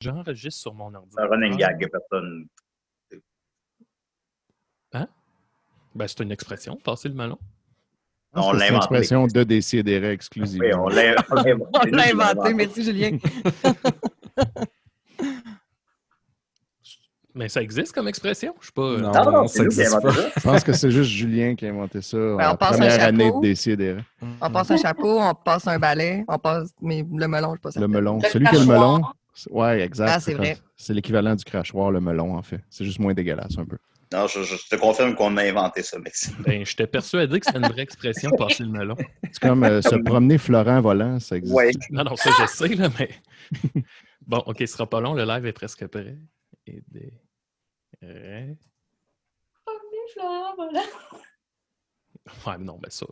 J'enregistre sur mon ordi. C'est un running gag, personne. Hein? Ben, c'est une expression, passer le melon. On On l'a inventé. expression de décider exclusivement. Oui, on l'a on l'a inventé. On l'a inventé, merci Julien. Mais ça existe comme expression? Je suis pas. euh, Non, Non, non, ça existe pas. inventé ça. Je pense que c'est juste Julien qui a inventé ça on en passe un première année chapeau. de décider. On passe un chapeau, on passe un balai, on passe. Mais le melon, je sais pas ça. Le melon. Celui qui a le melon. Ouais, exact. Ah, c'est comme- vrai. C'est l'équivalent du crachoir, le melon, en fait. C'est juste moins dégueulasse un peu. Non, je, je te confirme qu'on a inventé ça, Maxime. Ben, j'étais persuadé que c'était une vraie expression, passer le melon. C'est comme euh, se promener Florent volant, ça existe. Ouais. Non, non, ça, je sais, là, mais. Bon, OK, ce sera pas long, le live est presque prêt. Et des... Ouais, voilà. Ouais, mais non, mais ça.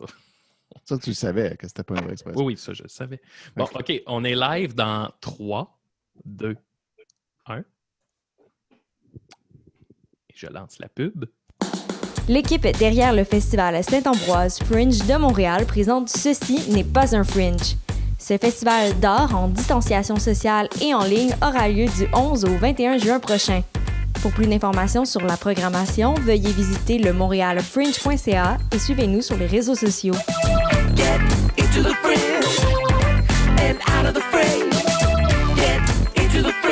Ça, tu le savais que c'était pas une vraie expression. Oui, oui, ça, je le savais. Bon, OK, on est live dans 3, 2, 1. Et je lance la pub. L'équipe derrière le festival Saint-Ambroise Fringe de Montréal présente Ceci n'est pas un fringe. Ce festival d'art en distanciation sociale et en ligne aura lieu du 11 au 21 juin prochain. Pour plus d'informations sur la programmation, veuillez visiter le montrealfringe.ca et suivez-nous sur les réseaux sociaux. into the fringe and out of the frame.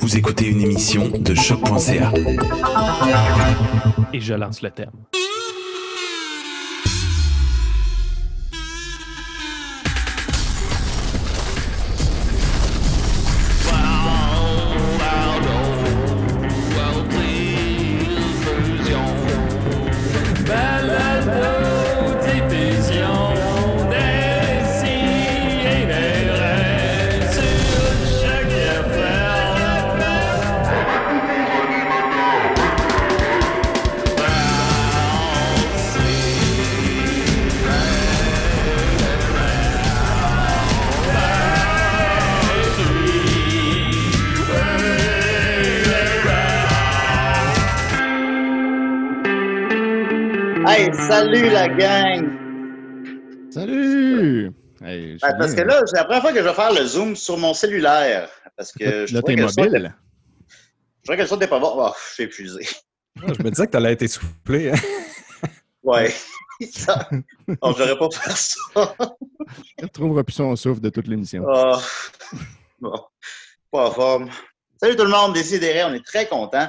Vous écoutez une émission de choc.ca. Et je lance le thème. Salut la gang! Salut! Hey, Ben, parce que là, c'est la première fois que je vais faire le zoom sur mon cellulaire. Parce que je là, t'es mobile. Je trouvais que le son n'était pas bon. Oh, je suis épuisé. Ah, Je me disais que tu allais être essoufflé. hein. Ouais. Ça... Oh, je devrais pas faire ça. Il retrouvera plus son souffle de toute l'émission. Oh. Bon. Pas en forme. Salut tout le monde, Décidéré, on est très contents.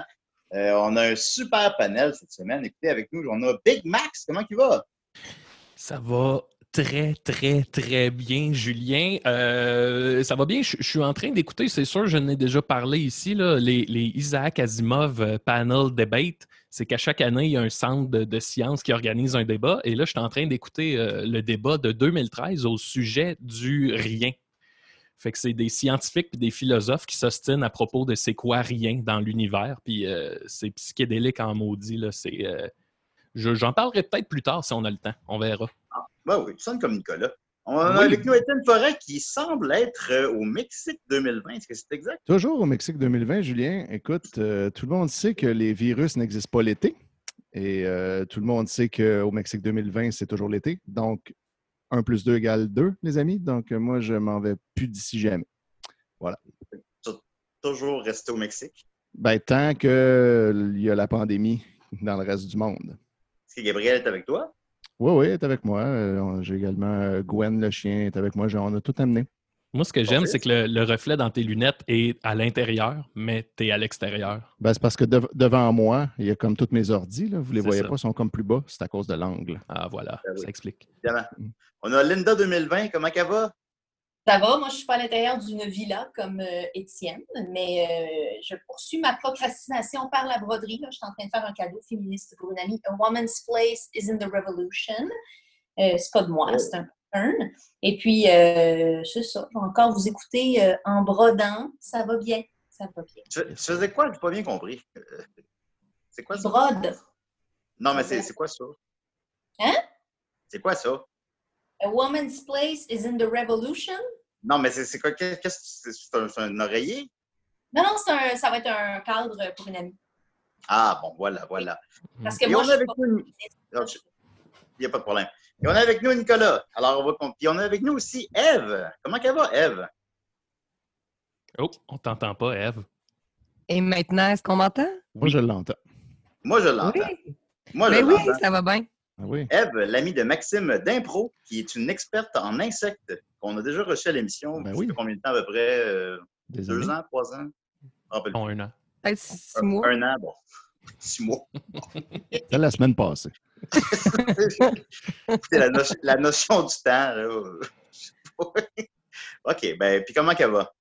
Euh, on a un super panel cette semaine. Écoutez, avec nous, on a Big Max. Comment il va? Ça va très, très, très bien, Julien. Euh, ça va bien? Je, suis en train d'écouter, c'est sûr, je n'ai déjà parlé ici, les, Isaac Asimov euh, Panel Debate. C'est qu'à chaque année, il y a un centre de, sciences qui organise un débat. Et là, je suis en train d'écouter le débat de 2013 au sujet du rien. Fait que c'est des scientifiques et des philosophes qui s'ostinent à propos de c'est quoi rien dans l'univers. Puis euh, c'est psychédélique en maudit. Là. C'est, euh, je- j'en parlerai peut-être plus tard si on a le temps. On verra. Ben oui, tu sonnes comme Nicolas. On a Oui. avec nous Étienne Forêt qui semble être euh, au Mexique 2020. Est-ce que c'est exact? Toujours au Mexique 2020, Julien. Écoute, euh, tout le monde sait que les virus n'existent pas l'été. Et euh, tout le monde sait qu'au Mexique 2020, c'est toujours l'été. Donc, 1 plus 2 égale 2, les amis. Donc, euh, moi, je m'en vais plus d'ici jamais. Toujours resté au Mexique. Ben, tant qu'il y a la pandémie dans le reste du monde. Est-ce que Gabriel est avec toi? Oui, oui, elle est avec moi. Euh, J'ai également euh, Gwen, le chien, est avec moi. On a tout amené. Moi, ce que j'aime, c'est que le, le reflet dans tes lunettes est à l'intérieur, mais tu es à l'extérieur. Ben, c'est parce que dev- devant moi, il y a comme toutes mes ordis. Là, vous les C'est voyez ça. pas, ils sont comme plus bas. C'est à cause de l'angle. Ah, voilà, oui. ça explique. Évidemment. Mm. On a Linda 2020. Comment elle va? Ça va, moi je suis pas à l'intérieur d'une villa comme euh, Étienne, mais euh, je poursuis ma procrastination par la broderie. là. Je suis en train de faire un cadeau féministe pour une amie. A woman's place is in the revolution. Euh, c'est pas de moi, Oh. c'est un Et puis, euh, c'est ça. Je vais encore vous écouter euh, en brodant. Ça va bien. Ça va bien. Tu, tu faisais quoi? Je n'ai pas bien compris. C'est quoi ça? brode. Non, mais c'est quoi ça? Hein? C'est quoi ça? A woman's place is in the revolution? Non, mais c'est quoi? Qu'est-ce que c'est? Un, un oreiller? Non, non, c'est un- ça va être un cadre pour une amie. Ah, bon, voilà, voilà. Parce que Et moi, on pas une- je- Il n'y a pas de problème. Et on a avec nous Nicolas. Alors, on va... Puis on a avec nous aussi Eve. Comment qu'elle va, Eve? Oh, on t'entend pas, Eve. Et maintenant, est-ce qu'on m'entend? Moi, je l'entends. Moi, je l'entends. Oui. Moi, je Ben oui, ça va bien. Ah oui. Eve, l'amie de Maxime d'Impro, qui est une experte en insectes, qu'on a déjà reçu à l'émission. Ben oui. combien de temps à peu près? Euh, deux ans, trois ans? Bon, un an. Peut-être six mois. Un an, bon. Six mois. C'était la semaine passée. C'est la, no- la notion du temps. là. OK, ben, puis comment qu'elle va?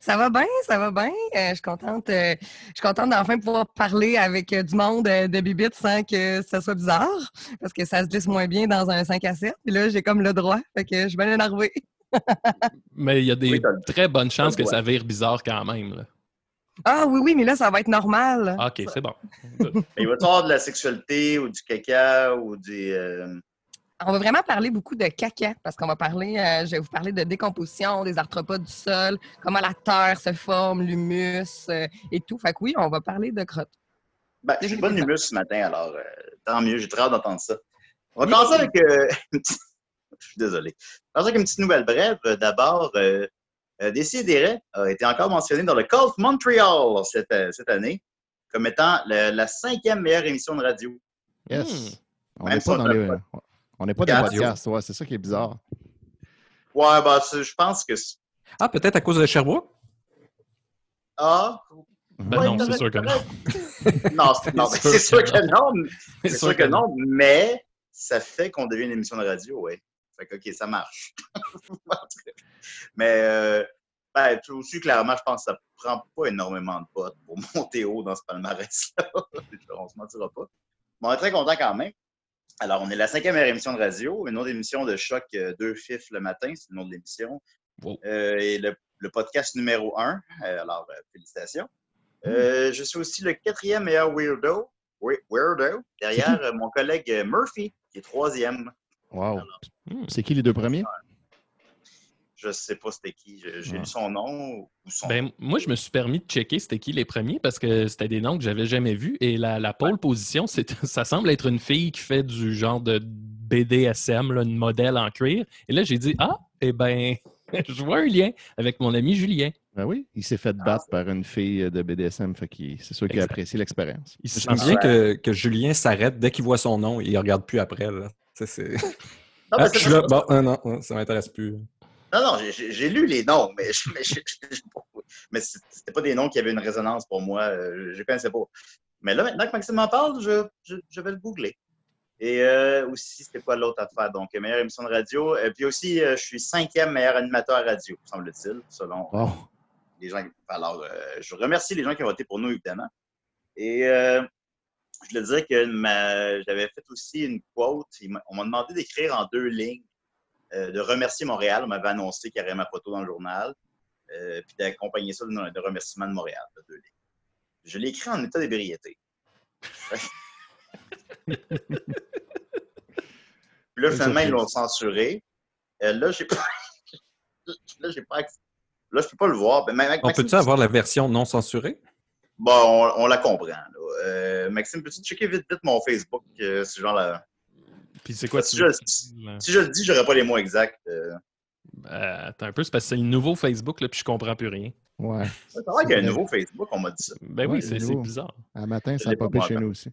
Ça va bien, ça va bien. Euh, je suis contente, euh, je suis contente d'enfin pouvoir parler avec euh, du monde euh, de Bibite sans que ça soit bizarre, parce que ça se glisse moins bien dans un 5 à 7. Puis là, j'ai comme le droit, fait que je suis bien énervée. Mais il y a des Oui, très bonnes chances que ça vire bizarre quand même. là. Ah oui, oui, mais là, ça va être normal. Ah, OK, c'est bon. Il va y avoir de la sexualité ou du caca ou du. euh, On va vraiment parler beaucoup de caca, parce qu'on va parler, euh, je vais vous parler de décomposition, des arthropodes du sol, comment la terre se forme, l'humus euh, et tout. Fait que oui, on va parler de crottes. Ben, suis de bonne humeur ce matin, alors euh, tant mieux, j'ai très hâte d'entendre ça. On va commencer avec. euh, une petite- je suis désolé. On va commencer avec une petite nouvelle brève. D'abord, Décideret a été encore mentionné dans le Call of Montreal cette, euh, cette année comme étant le- la cinquième meilleure émission de radio. Yes. Hmm. On n'est pas dans les. On n'est pas Radio. podcasts, ouais, c'est ça qui est bizarre. Ouais, ben, je pense que. Ah, peut-être à cause de Sherbrooke? Ah, Ben Ouais, non, c'est sûr que non. non, c'est non, C'est c'est sûr sûr que non. C'est C'est sûr que non, mais ça fait qu'on devient une émission de radio, oui. Fait que, OK, ça marche. Mais, euh, ben, aussi, clairement, je pense que ça prend pas énormément de potes pour monter haut dans ce palmarès-là. on se mentira pas. Mais on est très content quand même. Alors, on est la cinquième émission de radio, une autre émission de choc, euh, deux fifs le matin, c'est le nom de l'émission. Wow. Euh, et le, le podcast numéro un. Euh, alors, félicitations. Euh, je suis aussi le quatrième meilleur weirdo. Weirdo. Derrière mon collègue Murphy, qui est troisième. Wow. Hmm. C'est qui les deux premiers? Je sais pas c'était qui. J'ai Ah. lu son nom ou son Ben, moi, je me suis permis de checker c'était qui les premiers parce que c'était des noms que j'avais jamais vus. Et la, la pole position, c'est, ça semble être une fille qui fait du genre de BDSM, là, une modèle en cuir. Et là, j'ai dit Ah, eh ben, je vois un lien avec mon ami Julien. Ben oui, il s'est fait battre par une fille de BDSM, fait c'est sûr qu'il a apprécié l'expérience. Il sent bien que, que Julien s'arrête dès qu'il voit son nom et il regarde plus après. Là. C'est- Non, Ah, je suis là. Bon, non, non, ça m'intéresse plus. non, non, j'ai- lu les noms, mais, je- mais, je- je- mais c'est- c'était pas des noms qui avaient une résonance pour moi. euh, Je ne connaissais pas. Mais là, maintenant que Maxime m'en parle, je, je, je vais le googler. Et euh, aussi, c'était quoi l'autre affaire? Donc, meilleure émission de radio. Et puis aussi, euh, je suis cinquième meilleur animateur radio, semble-t-il, selon Oh, les gens. Alors, euh, je remercie les gens qui ont voté pour nous, évidemment. Et euh, je voulais dire que ma- j'avais fait aussi une quote. On m'a demandé d'écrire en deux lignes, euh, de remercier Montréal. On m'avait annoncé qu'il y aurait ma photo dans le journal, euh, puis d'accompagner ça de, de remerciement de Montréal, de deux lignes. Je l'ai écrit en état d'ébriété. Puis là, finalement, ils l'ont censuré. Euh, là, j'ai pas. là, j'ai pas accès- Là, je peux pas le voir. Ben, On peut-tu avoir la version non censurée? Bon, on, on la comprend. là. Euh, Maxime, peux-tu checker vite vite mon Facebook? euh, si, genre la- Puis c'est quoi Si tu je, veux? si je le dis, j'aurais pas les mots exacts. euh. Euh, attends un peu, c'est parce que c'est le nouveau Facebook, là, puis je comprends plus rien. ouais. C'est vrai qu'il y a un nouveau Facebook, on m'a dit ça. Ben Ouais, oui, c'est, bizarre. Un matin, Je ça a popé chez nous aussi.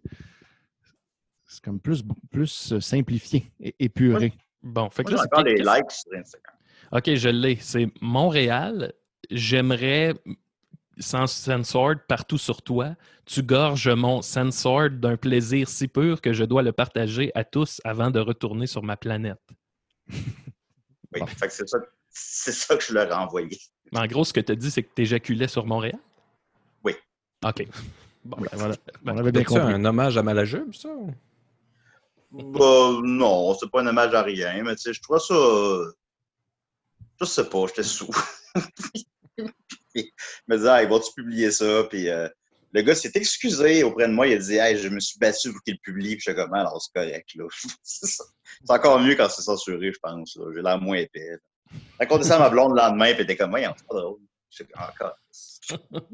C'est comme plus, plus euh, simplifié et épuré. Bon, fait que Moi, là, encore likes sur Instagram. OK, je l'ai. C'est Montréal. J'aimerais sans Sensord partout sur toi. Tu gorges mon Sensord d'un plaisir si pur que je dois le partager à tous avant de retourner sur ma planète. Oui, Bon. c'est ça, que je leur ai envoyé. Mais en gros, ce que tu as dit, c'est que tu éjaculais sur Montréal? Oui. OK. Bon, Ben, voilà. ben, On avait bien C'est compris. un hommage à Malajube, ça? Bah, non, c'est pas un hommage à rien, mais tu sais, je trouve ça. Je sais pas, j'étais sous. Puis, je me disais, ah, ils vont-tu publier ça? Puis euh, le gars s'est excusé auprès de moi. Il a dit Hey, je me suis battu pour qu'il publie. Puis j'étais comme, Ah, alors c'est correct. là. c'est encore mieux quand c'est censuré, je pense. J'ai l'air moins épais. là. Raconté ça à ma blonde le lendemain, puis était comme, Voyons, c'est pas drôle. J'étais comme, encore.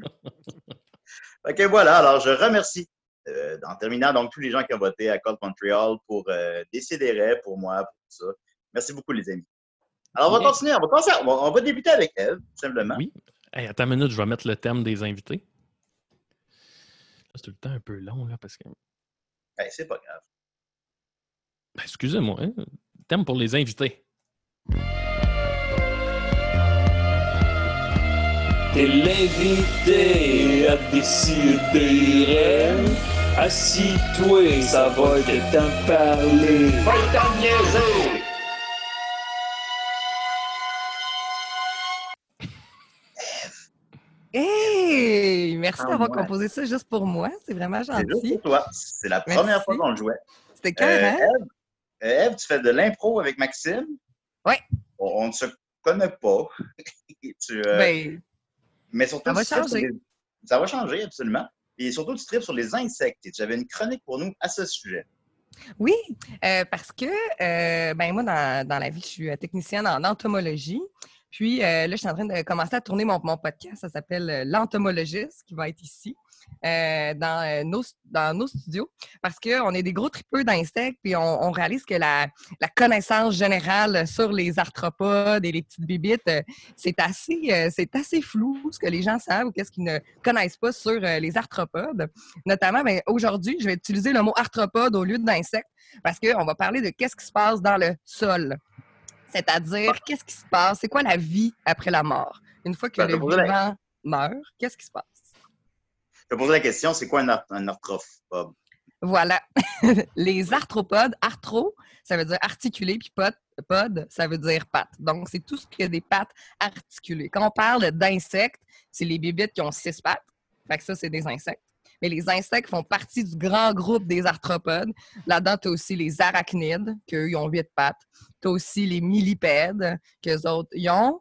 fait que voilà, alors je remercie. euh, en terminant, donc, tous les gens qui ont voté à Code Montreal pour euh, décider pour moi, pour tout ça. Merci beaucoup, les amis. Alors, on va continuer. On va, commencer à- on va- on va débuter avec Eve, tout simplement. Oui. Hey, attends une minute, je vais mettre le thème des invités. Là, C'est tout le temps un peu long, là, parce que. Ben, c'est pas grave. Ben, excusez-moi, hein, thème pour les invités. T'es l'invité à décider. Assis-toi, ça va te t'en parler. Va t'en niaiser! Hey! Merci Ah, d'avoir ouais. composé ça juste pour moi. C'est vraiment C'est juste gentil. pour toi. C'est la Merci. première fois qu'on le jouait. C'était Euh, hein? Eve, euh, Eve, tu fais de l'impro avec Maxime? Ouais. On on ne se connaît pas. Tu, euh, Ben, mais surtout, ça va tu tripes sur changer. les- Ça va changer, absolument. Et surtout, tu tripes sur les insectes. Et tu avais une chronique pour nous à ce sujet. Oui, euh, parce que euh, ben moi, dans, dans la vie, je suis euh, technicienne en entomologie. Puis euh, là, je suis en train de commencer à tourner mon, podcast. Ça s'appelle euh, L'entomologiste, qui va être ici, euh, dans, nos, dans nos studios. Parce qu'on est des gros tripeux d'insectes, puis on, réalise que la, la connaissance générale sur les arthropodes et les petites bibites, c'est assez, assez flou ce que les gens savent ou qu'est-ce qu'ils ne connaissent pas sur les arthropodes. Notamment, ben, aujourd'hui, je vais utiliser le mot arthropode au lieu d'insecte parce qu'on va parler de qu'est-ce qui se passe dans le sol. C'est-à-dire, qu'est-ce qui se passe? C'est quoi la vie après la mort? Une fois que Ben, le posé la- vivant meurt, qu'est-ce qui se passe? Je vais poser la question, c'est quoi un, un arthrophobe? Voilà. Les arthropodes, arthro, ça veut dire articulé, puis pod, pod, ça veut dire pattes. Donc, c'est tout ce qui a des pattes articulées. Quand on parle d'insectes, c'est les bébites qui ont six pattes. Fait que ça, c'est des insectes. Mais les insectes font partie du grand groupe des arthropodes. Là-dedans, tu as aussi les arachnides, qu'eux, ils ont huit pattes. Tu as aussi les millipèdes, qu'eux autres, ils ont...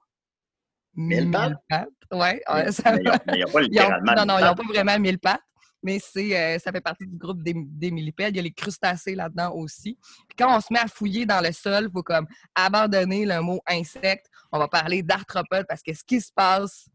Mille pattes? Ouais, ouais, ça mais pas ils ont- littéralement. non, non, ils n'ont pas vraiment mille pattes, mais c'est, euh, ça fait partie du groupe des, des millipèdes. Il y a les crustacés là-dedans aussi. Puis quand on se met à fouiller dans le sol, il faut comme abandonner le mot insecte. On va parler d'arthropodes parce que ce qui se passe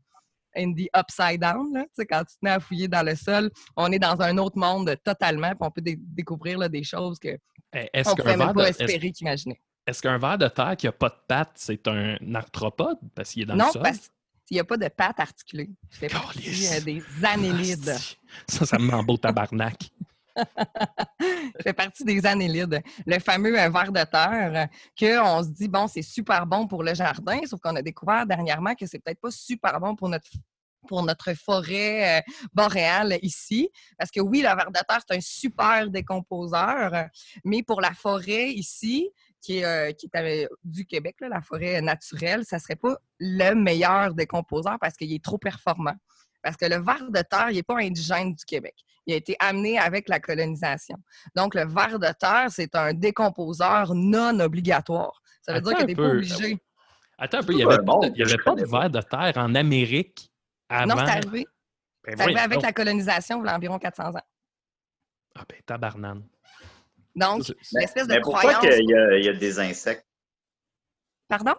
in the upside down, là, quand tu te mets à fouiller dans le sol, on est dans un autre monde totalement, puis on peut dé- découvrir là, des choses qu'on Eh, Est-ce ne même pas de, espérer qu'imaginer. est-ce qu'un ver de terre qui n'a pas de pattes, c'est un arthropode parce qu'il est dans Non, le sol? parce qu'il n'y a pas de pattes articulées. Il Calisse. euh, des annélides. Ça, ça me m'emballe tabarnak. fait partie des annélides. Le fameux euh, ver de terre, euh, qu'on se dit, bon, c'est super bon pour le jardin, sauf qu'on a découvert dernièrement que c'est peut-être pas super bon pour notre pour notre forêt euh, boréale ici. Parce que oui, le ver de terre, c'est un super décomposeur, mais pour la forêt ici, qui est, qui est du Québec, la forêt naturelle, ça serait pas le meilleur décomposeur parce qu'il est trop performant. Parce que le ver de terre, il n'est pas indigène du Québec. Il a été amené avec la colonisation. Donc, le ver de terre, c'est un décomposeur non obligatoire. Ça veut dire Attends que tu un n'es pas peu. obligé. Attends un peu, il n'y avait, pas de, il y que je avait pas de ver de terre en Amérique avant. Non, c'est arrivé. Ben C'est arrivé avec donc. la colonisation, il y a environ 400 ans. Ah ben, tabarnane. Donc, l'espèce de Mais pourquoi croyance... qu'il y, a- il y a des insectes? Pardon?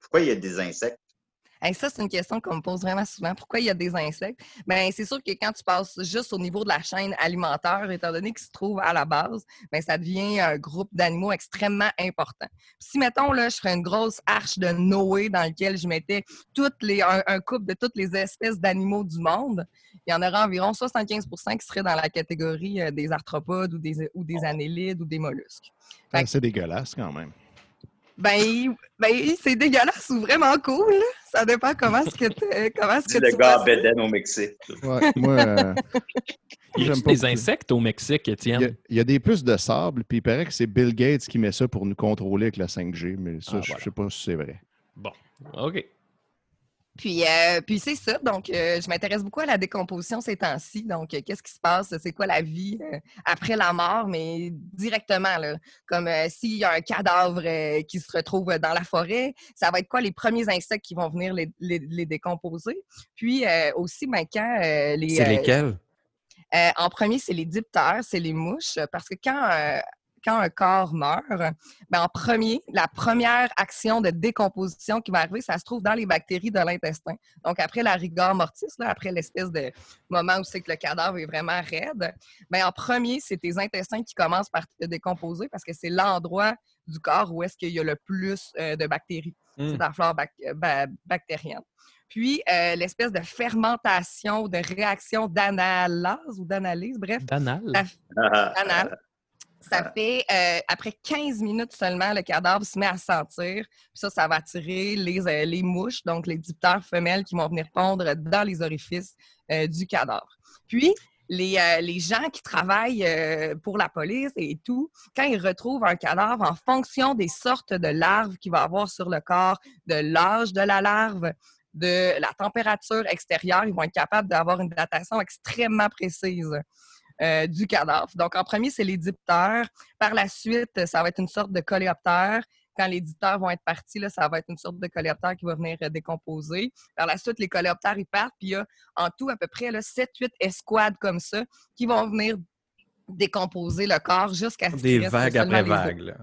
Pourquoi il y a des insectes? Hey, ça, c'est une question qu'on me pose vraiment souvent. Pourquoi il y a des insectes? Bien, c'est sûr que quand tu passes juste au niveau de la chaîne alimentaire, étant donné qu'ils se trouvent à la base, bien, ça devient un groupe d'animaux extrêmement important. Si, mettons, là, je ferais une grosse arche de Noé dans laquelle je mettais toutes les, un, un couple de toutes les espèces d'animaux du monde, il y en aurait environ 75 qui seraient dans la catégorie euh, des arthropodes ou des, ou des annélides ou des mollusques. Que- c'est dégueulasse quand même. Ben, ben c'est dégueulasse ou vraiment cool. Ça dépend comment est-ce que, comment est-ce que le tu gars. Beden au Mexique. Ouais, moi, euh, Y a pas des insectes au Mexique, il y, a, Étienne? il y a des puces de sable, puis il paraît que c'est Bill Gates qui met ça pour nous contrôler avec la 5G, mais ça, Ah, je voilà. sais pas si c'est vrai. Bon, OK. Puis, euh, puis c'est ça. Donc, euh, je m'intéresse beaucoup à la décomposition ces temps-ci. Donc, euh, qu'est-ce qui se passe? C'est quoi la vie après la mort, mais directement, là. Comme s'il y a un cadavre qui se retrouve dans la forêt, ça va être quoi les premiers insectes qui vont venir les, les- les décomposer? Puis aussi, ben, quand les. C'est lesquels? En premier, c'est les diptères, c'est les mouches, parce que quand, quand un corps meurt, ben, en premier, la première action de décomposition qui va arriver, ça se trouve dans les bactéries de l'intestin. Donc, après la rigor mortis, là, après l'espèce de moment où c'est que le cadavre est vraiment raide, ben, en premier, c'est tes intestins qui commencent par te décomposer parce que c'est l'endroit du corps où est-ce qu'il y a le plus euh, de bactéries. Hmm. C'est dans la flore bac- ba- bactérienne. Puis, euh, l'espèce de fermentation, de réaction d'analase ou d'analyse, bref, Danal. ça- anal. Ça fait, euh, après 15 minutes seulement, le cadavre se met à sentir. Puis ça, ça va attirer les, euh, les mouches, donc les diptères femelles qui vont venir pondre dans les orifices euh, du cadavre. Puis, les, les gens qui travaillent pour la police et tout, quand ils retrouvent un cadavre en fonction des sortes de larves qu'il va avoir sur le corps, de l'âge de la larve, de la température extérieure, ils vont être capables d'avoir une datation extrêmement précise euh, du cadavre. Donc, en premier, c'est les diptères. Par la suite, ça va être une sorte de coléoptère. Quand les diptères vont être partis, là, ça va être une sorte de coléoptère qui va venir euh, décomposer. Par la suite, les coléoptères, ils partent, puis il y a en tout à peu près 7-8 escouades comme ça qui vont venir décomposer le corps jusqu'à ce Des vagues après vagues. là.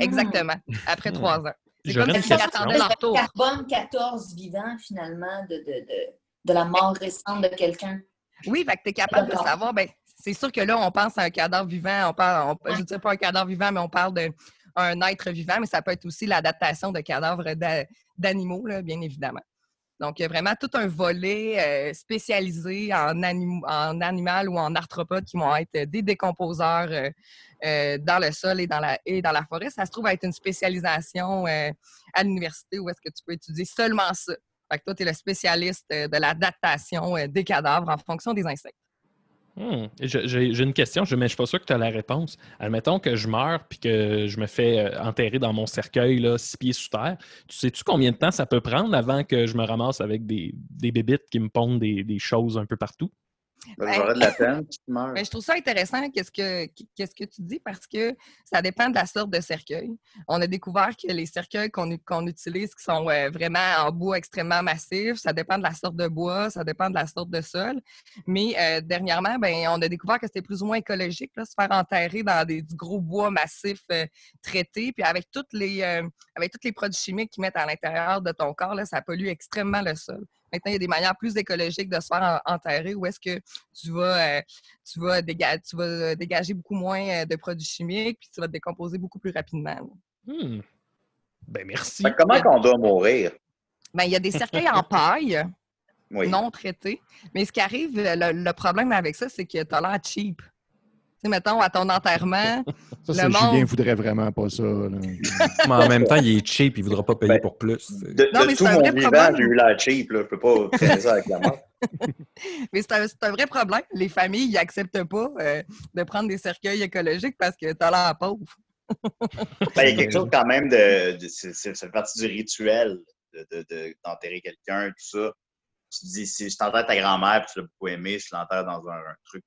Exactement, après Hmm. trois ans. C'est comme question. attendaient leur tour. Carbone 14 vivant, finalement, de, de, de, de la mort récente de quelqu'un. Oui, fait que tu es capable de savoir. Ben, c'est sûr que là, on pense à un cadavre vivant. On parle, on- je ne dirais pas un cadavre vivant, mais on parle d'un être vivant, mais ça peut être aussi l'adaptation de cadavres d'a- d'animaux, bien évidemment. Donc, il y a vraiment tout un volet euh, spécialisé en, anim- en animal ou en arthropodes qui vont être des décomposeurs euh, euh, dans le sol et dans, la, et dans la forêt. Ça se trouve être une spécialisation à l'université où est-ce que tu peux étudier seulement ça. Fait que toi, tu es le spécialiste de l'adaptation des cadavres en fonction des insectes. Hmm. J'ai une question, mais je suis pas sûr que tu as la réponse. Admettons que je meurs puis que je me fais euh, enterrer dans mon cercueil, là, six pieds sous terre. Tu sais-tu combien de temps ça peut prendre avant que je me ramasse avec des, des bébites qui me pondent des choses un peu partout? Ben, J'aurais de la peine, tu meurs. Mais je trouve ça intéressant qu'est-ce que qu'est-ce que tu dis parce que ça dépend de la sorte de cercueil. On a découvert que les cercueils qu'on utilise qui sont euh, vraiment en bois extrêmement massif, ça dépend de la sorte de bois, ça dépend de la sorte de sol. Mais euh, dernièrement, ben on a découvert que c'était plus ou moins écologique là, se faire enterrer dans des du gros bois massif euh, traité, puis avec toutes les euh, avec tous les produits chimiques qu'ils mettent à l'intérieur de ton corps là, ça pollue extrêmement le sol. Maintenant, il y a des manières plus écologiques de se faire en- enterrer où est-ce que tu vas, euh, tu, vas déga- tu vas euh, dégager beaucoup moins euh, de produits chimiques puis tu vas te décomposer beaucoup plus rapidement. Hmm. Ben merci. Que comment qu'on doit mourir? Ben, il y a des cercueils en paille Oui. non traités, mais ce qui arrive, le, le problème avec ça, c'est que tu as l'air cheap. Sais, mettons, à ton enterrement, Ça, Le monde- Julien voudrait vraiment pas ça. là. Mais en même temps, il est cheap, il ne voudra pas payer Ben, pour plus. De, Non, de mais tout c'est un mon vrai vivant, problème. j'ai eu la cheap. Là. Je peux pas traîner ça avec la mort. mais c'est un, c'est un vrai problème. Les familles n'acceptent pas euh, de prendre des cercueils écologiques parce que tu as l'air pauvre. Ben, il y a quelque chose quand même de. de- c'est- c'est ça fait partie du rituel de- de- de- d'enterrer quelqu'un, tout ça. Tu te dis, si je t'enterre ta grand-mère et tu l'as beaucoup aimé, je l'enterre dans un, un truc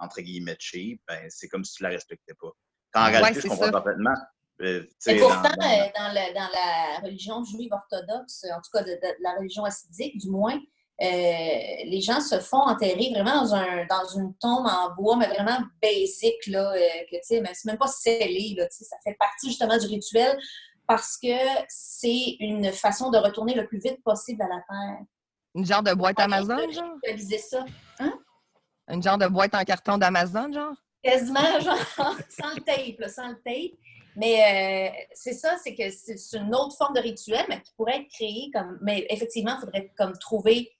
entre guillemets cheap, ben, c'est comme si tu la respectais pas. Quand en Ouais, réalité, je c'est comprends ça. parfaitement. Euh, Mais sais, pourtant, dans- euh, dans- dans, le- dans la religion juive orthodoxe, en tout cas de, de la religion assidique du moins, euh, les gens se font enterrer vraiment dans, un, dans une tombe en bois, mais vraiment basic, là, euh, que, tu sais, mais c'est même pas scellé, là, tu sais, ça fait partie justement du rituel parce que c'est une façon de retourner le plus vite possible à la terre. Une genre de boîte Amazon, genre? Ça. Une genre de boîte en carton d'Amazon, genre? Quasiment, genre, sans le tape, là, sans le tape. Mais euh, c'est ça, c'est que c'est une autre forme de rituel, mais qui pourrait être créée comme. Mais effectivement, il faudrait comme trouver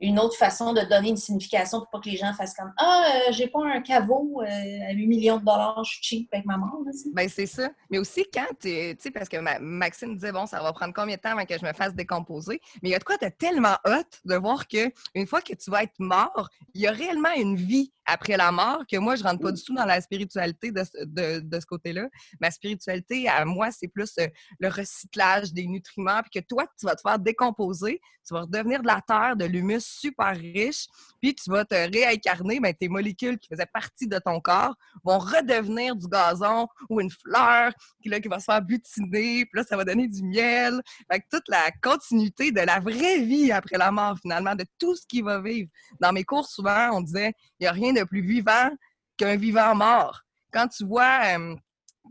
une autre façon de donner une signification pour pas que les gens fassent comme Ah, euh, j'ai pas un caveau euh, à 8 millions de dollars, je suis cheap avec ma mort. Tu. Ben c'est ça. Mais aussi quand tu tu sais, parce que ma- Maxime disait, bon, ça va prendre combien de temps avant que je me fasse décomposer? Mais il y a de quoi de tellement hot de voir que une fois que tu vas être mort, il y a réellement une vie après la mort que moi, je rentre pas du tout dans la spiritualité de, ce- de, de ce côté-là. Ma spiritualité, à moi, c'est plus euh, le recyclage des nutriments, puis que toi, tu vas te faire décomposer, tu vas redevenir de la terre, de l'humus super riche, puis tu vas te réincarner, ben, tes molécules qui faisaient partie de ton corps vont redevenir du gazon ou une fleur qui, là, qui va se faire butiner, puis là, ça va donner du miel. Fait que toute la continuité de la vraie vie après la mort, finalement, de tout ce qui va vivre. Dans mes cours, souvent, on disait, il n'y a rien de plus vivant qu'un vivant mort. Quand tu vois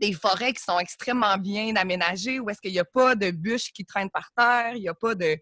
des forêts qui sont extrêmement bien aménagées, où est-ce qu'il n'y a pas de bûches qui traînent par terre, il n'y a pas de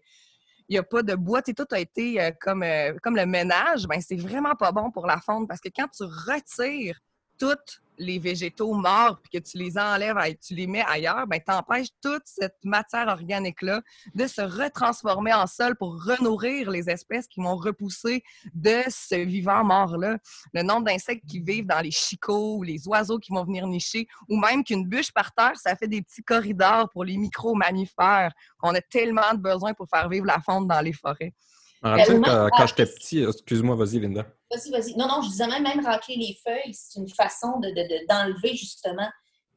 il y a pas de bois, tout a été euh, comme, euh, comme le ménage, ben c'est vraiment pas bon pour la faune parce que quand tu retires tous les végétaux morts puis que tu les enlèves et tu les mets ailleurs, ben t'empêches toute cette matière organique-là de se retransformer en sol pour renourrir les espèces qui vont repousser de ce vivant mort-là. Le nombre d'insectes qui vivent dans les chicots ou les oiseaux qui vont venir nicher, ou même qu'une bûche par terre, ça fait des petits corridors pour les micro-mammifères qu'on a tellement de besoin pour faire vivre la faune dans les forêts. Je me rappelle Tellement quand, j'étais petit, excuse-moi, vas-y, Linda. Vas-y, vas-y. Non, non, je disais même, même racler les feuilles, c'est une façon de- de- de- d'enlever justement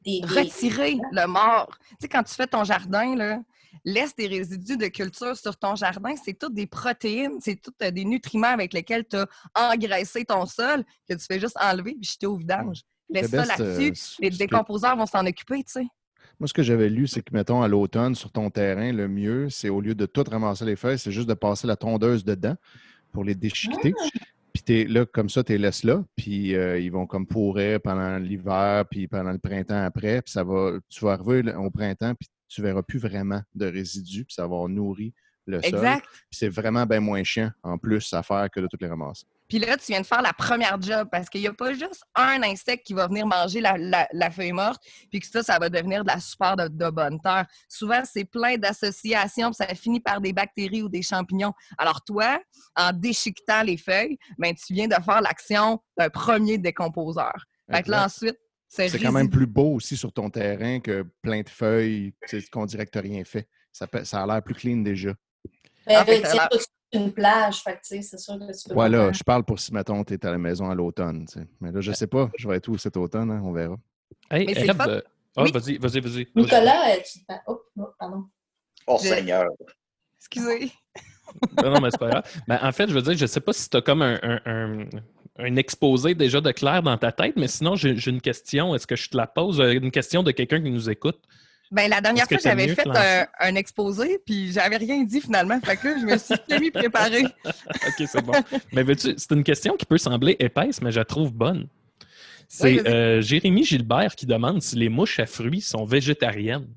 des. des- retirer le mort. Tu sais, quand tu fais ton jardin, là, laisse des résidus de culture sur ton jardin. C'est toutes des protéines, c'est tous des nutriments avec lesquels tu as engraissé ton sol que tu fais juste enlever puis jeter au vidange. Laisse Le ça là-dessus. euh, les décomposeurs vont s'en occuper, tu sais. Moi, ce que j'avais lu, c'est que, mettons, à l'automne, sur ton terrain, le mieux, c'est au lieu de tout ramasser les feuilles, c'est juste de passer la tondeuse dedans pour les déchiqueter. Puis t'es là, comme ça, tu les laisses là, puis euh, ils vont comme pourrir pendant l'hiver, puis pendant le printemps après, puis ça va, tu vas arriver au printemps, puis tu verras plus vraiment de résidus, puis ça va avoir nourri le sol. Exact. Puis c'est vraiment bien moins chiant, en plus, à faire que de toutes les ramasser. Puis là, tu viens de faire la première job parce qu'il n'y a pas juste un insecte qui va venir manger la, la- la feuille morte, puis que ça, ça va devenir de la super de, de bonne terre. Souvent, c'est plein d'associations, puis ça finit par des bactéries ou des champignons. Alors toi, en déchiquetant les feuilles, ben, tu viens de faire l'action d'un premier décomposeur. Fait que là, ensuite, c'est C'est quand même plus beau aussi sur ton terrain que plein de feuilles, tu sais, qu'on dirait que tu rien fait. Ça, a l'air plus clean déjà. Ben, En fait, une plage, fait tu sais, c'est sûr que tu peux. Voilà, pas- je parle pour si, mettons, tu es à la maison à l'automne. tu sais. Mais là, je sais pas, je vais être où cet automne, hein, on verra. Hey, Mais c'est Ève, fun. euh, ah, Oui. vas-y, vas-y, vas-y. Nicolas, euh, tu. Oh, oh, pardon. Oh Je- Seigneur. Excusez. Non, non, mais c'est pas grave. Ben, en fait, je veux dire, je sais pas si tu as comme un, un- un- un exposé déjà de clair dans ta tête, mais sinon, j'ai j'ai une question. Est-ce que je te la pose? Euh, Une question de quelqu'un qui nous écoute. Ben, la dernière fois, j'avais fait lancer? un, un exposé, puis j'avais rien dit finalement. Fait que là, je me suis semi-préparée. OK, c'est bon. mais veux-tu, c'est une question qui peut sembler épaisse, mais je la trouve bonne. C'est euh, Jérémy Gilbert qui demande si les mouches à fruits sont végétariennes.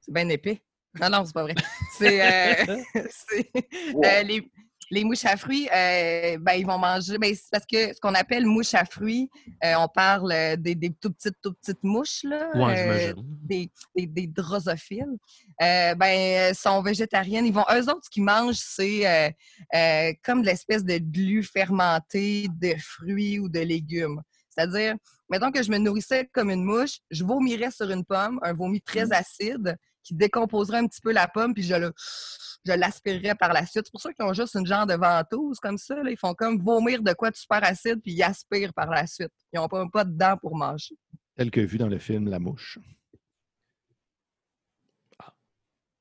C'est bien épais. Non, non, c'est pas vrai. C'est euh, c'est, euh, les, les mouches à fruits, euh, ben, ils vont manger. Ben, c'est parce que ce qu'on appelle mouche à fruits, euh, on parle euh, des, des tout petites, tout petites mouches, là, Ouais, des, des, des drosophiles. Ben, sont végétariennes. Ils vont, eux autres, ce qu'ils mangent, c'est comme de l'espèce de glu fermenté de fruits ou de légumes. C'est-à-dire, mettons que je me nourrissais comme une mouche, je vomirais sur une pomme, un vomi très acide qui décomposerait un petit peu la pomme, puis je le je l'aspirerais par la suite. C'est pour ça qu'ils ont juste une genre de ventouse comme ça. là. Ils font comme vomir de quoi de super acide, puis ils aspirent par la suite. Ils n'ont pas, pas de dents pour manger. Tel que vu dans le film La Mouche.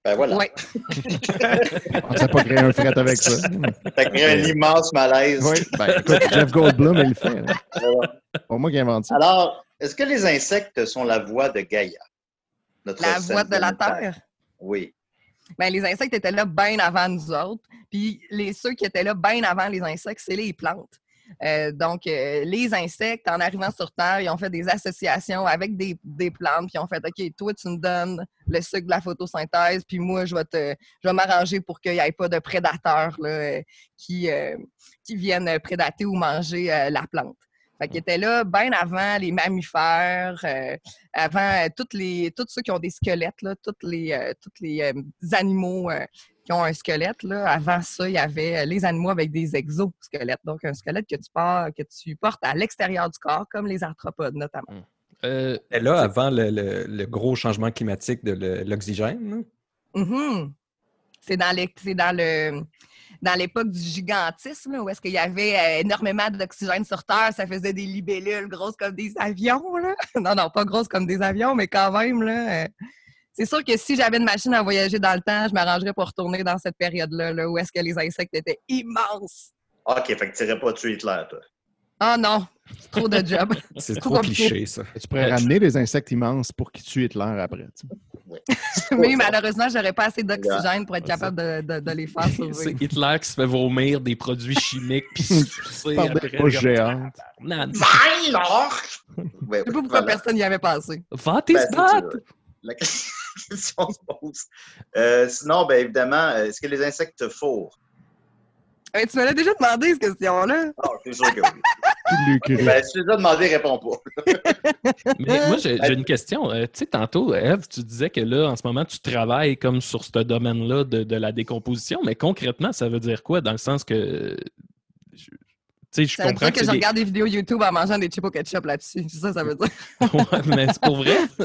Ben voilà. Ouais. On ne s'est pas créé un fret avec ça. Ça crée un immense malaise. Oui, ben écoute, Jeff Goldblum, il le fait. hein. C'est pas moi qui invente ça. Alors, est-ce que les insectes sont la voix de Gaïa? Notre La voix de la? Terre? Oui. Ben, les insectes étaient là bien avant nous autres. Puis les, ceux qui étaient là bien avant les insectes, c'est les plantes. Euh, donc, euh, les insectes, en arrivant sur Terre, ils ont fait des associations avec des, des plantes, puis ils ont fait OK, toi, tu me donnes le sucre de la photosynthèse, puis moi, je vais te je vais m'arranger pour qu'il n'y ait pas de prédateurs là, euh, qui, euh, qui viennent prédater ou manger euh, la plante. Fait qu'ils étaient là bien avant les mammifères, euh, avant euh, toutes les, tous ceux qui ont des squelettes, là, tous les, euh, tous les euh, animaux euh, qui ont un squelette. Là. Avant ça, il y avait les animaux avec des exosquelettes. Donc, un squelette que tu, portes, que tu portes à l'extérieur du corps, comme les arthropodes notamment. Euh, Et là, avant le, le- le gros changement climatique de l'oxygène, Mhm. C'est dans les- c'est dans le dans l'époque du gigantisme, où est-ce qu'il y avait euh, énormément d'oxygène sur Terre, ça faisait des libellules grosses comme des avions. Non, non, pas grosses comme des avions, mais quand même, là, euh, c'est sûr que si j'avais une machine à voyager dans le temps, je m'arrangerais pour retourner dans cette période-là, là, où est-ce que les insectes étaient immenses. OK, fait que tu n'irais pas tuer Hitler, toi. Ah non, c'est trop de job. C'est trop cliché, ça. Tu pourrais ramener des insectes immenses pour qu'ils tuent Hitler après. tu sais. Mais malheureusement, j'aurais pas assez d'oxygène pour être capable de, de- de les faire C'est survivre. Hitler qui se fait vomir des produits chimiques puis sucer Par des après. poches comme- géantes. Nan. Tyler! Ouais, Je sais pas pourquoi voilà. personne n'y avait pensé. Va tes Ben, c'est spots! ça. La question se pose. Euh, sinon, ben évidemment, euh, est-ce que les insectes te fourrent? Hey, tu m'avais déjà demandé cette question-là. Ah, c'est sûr que oui. Ben, si tu l'as demandé, réponds pas. Mais moi, j'ai j'ai une question. Euh, tu sais, tantôt, Eve, tu disais que là, en ce moment, tu travailles comme sur ce domaine-là de, de la décomposition, mais concrètement, ça veut dire quoi? Dans le sens que. Tu sais, je Ça veut comprends dire que, je des- regarde des vidéos YouTube en mangeant des chips au ketchup là-dessus. C'est ça, ça veut dire. Ouais, mais c'est pour vrai?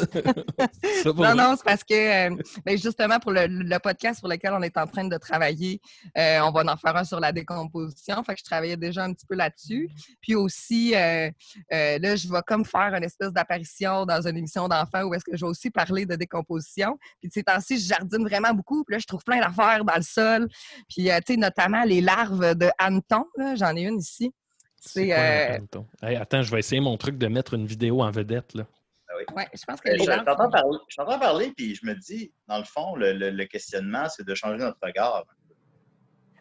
Pour Non, vrai? non, c'est parce que, euh, ben, justement, pour le, le podcast sur lequel on est en train de travailler, euh, on va en faire un sur la décomposition. Fait que je travaillais déjà un petit peu là-dessus. Puis aussi, euh, là, je vais comme faire une espèce d'apparition dans une émission d'enfants où est-ce que je vais aussi parler de décomposition. Puis de ces temps-ci, je jardine vraiment beaucoup. Puis là, je trouve plein d'affaires dans le sol. Puis, tu sais, notamment les larves de hanneton. J'en ai une ici. C'est euh? Hey, attends, je vais essayer mon truc de mettre une vidéo en vedette. Là. Ouais, je pense que Euh, les t'entends parler, je t'entends parler, puis je me dis, dans le fond, le, le- le questionnement, c'est de changer notre regard.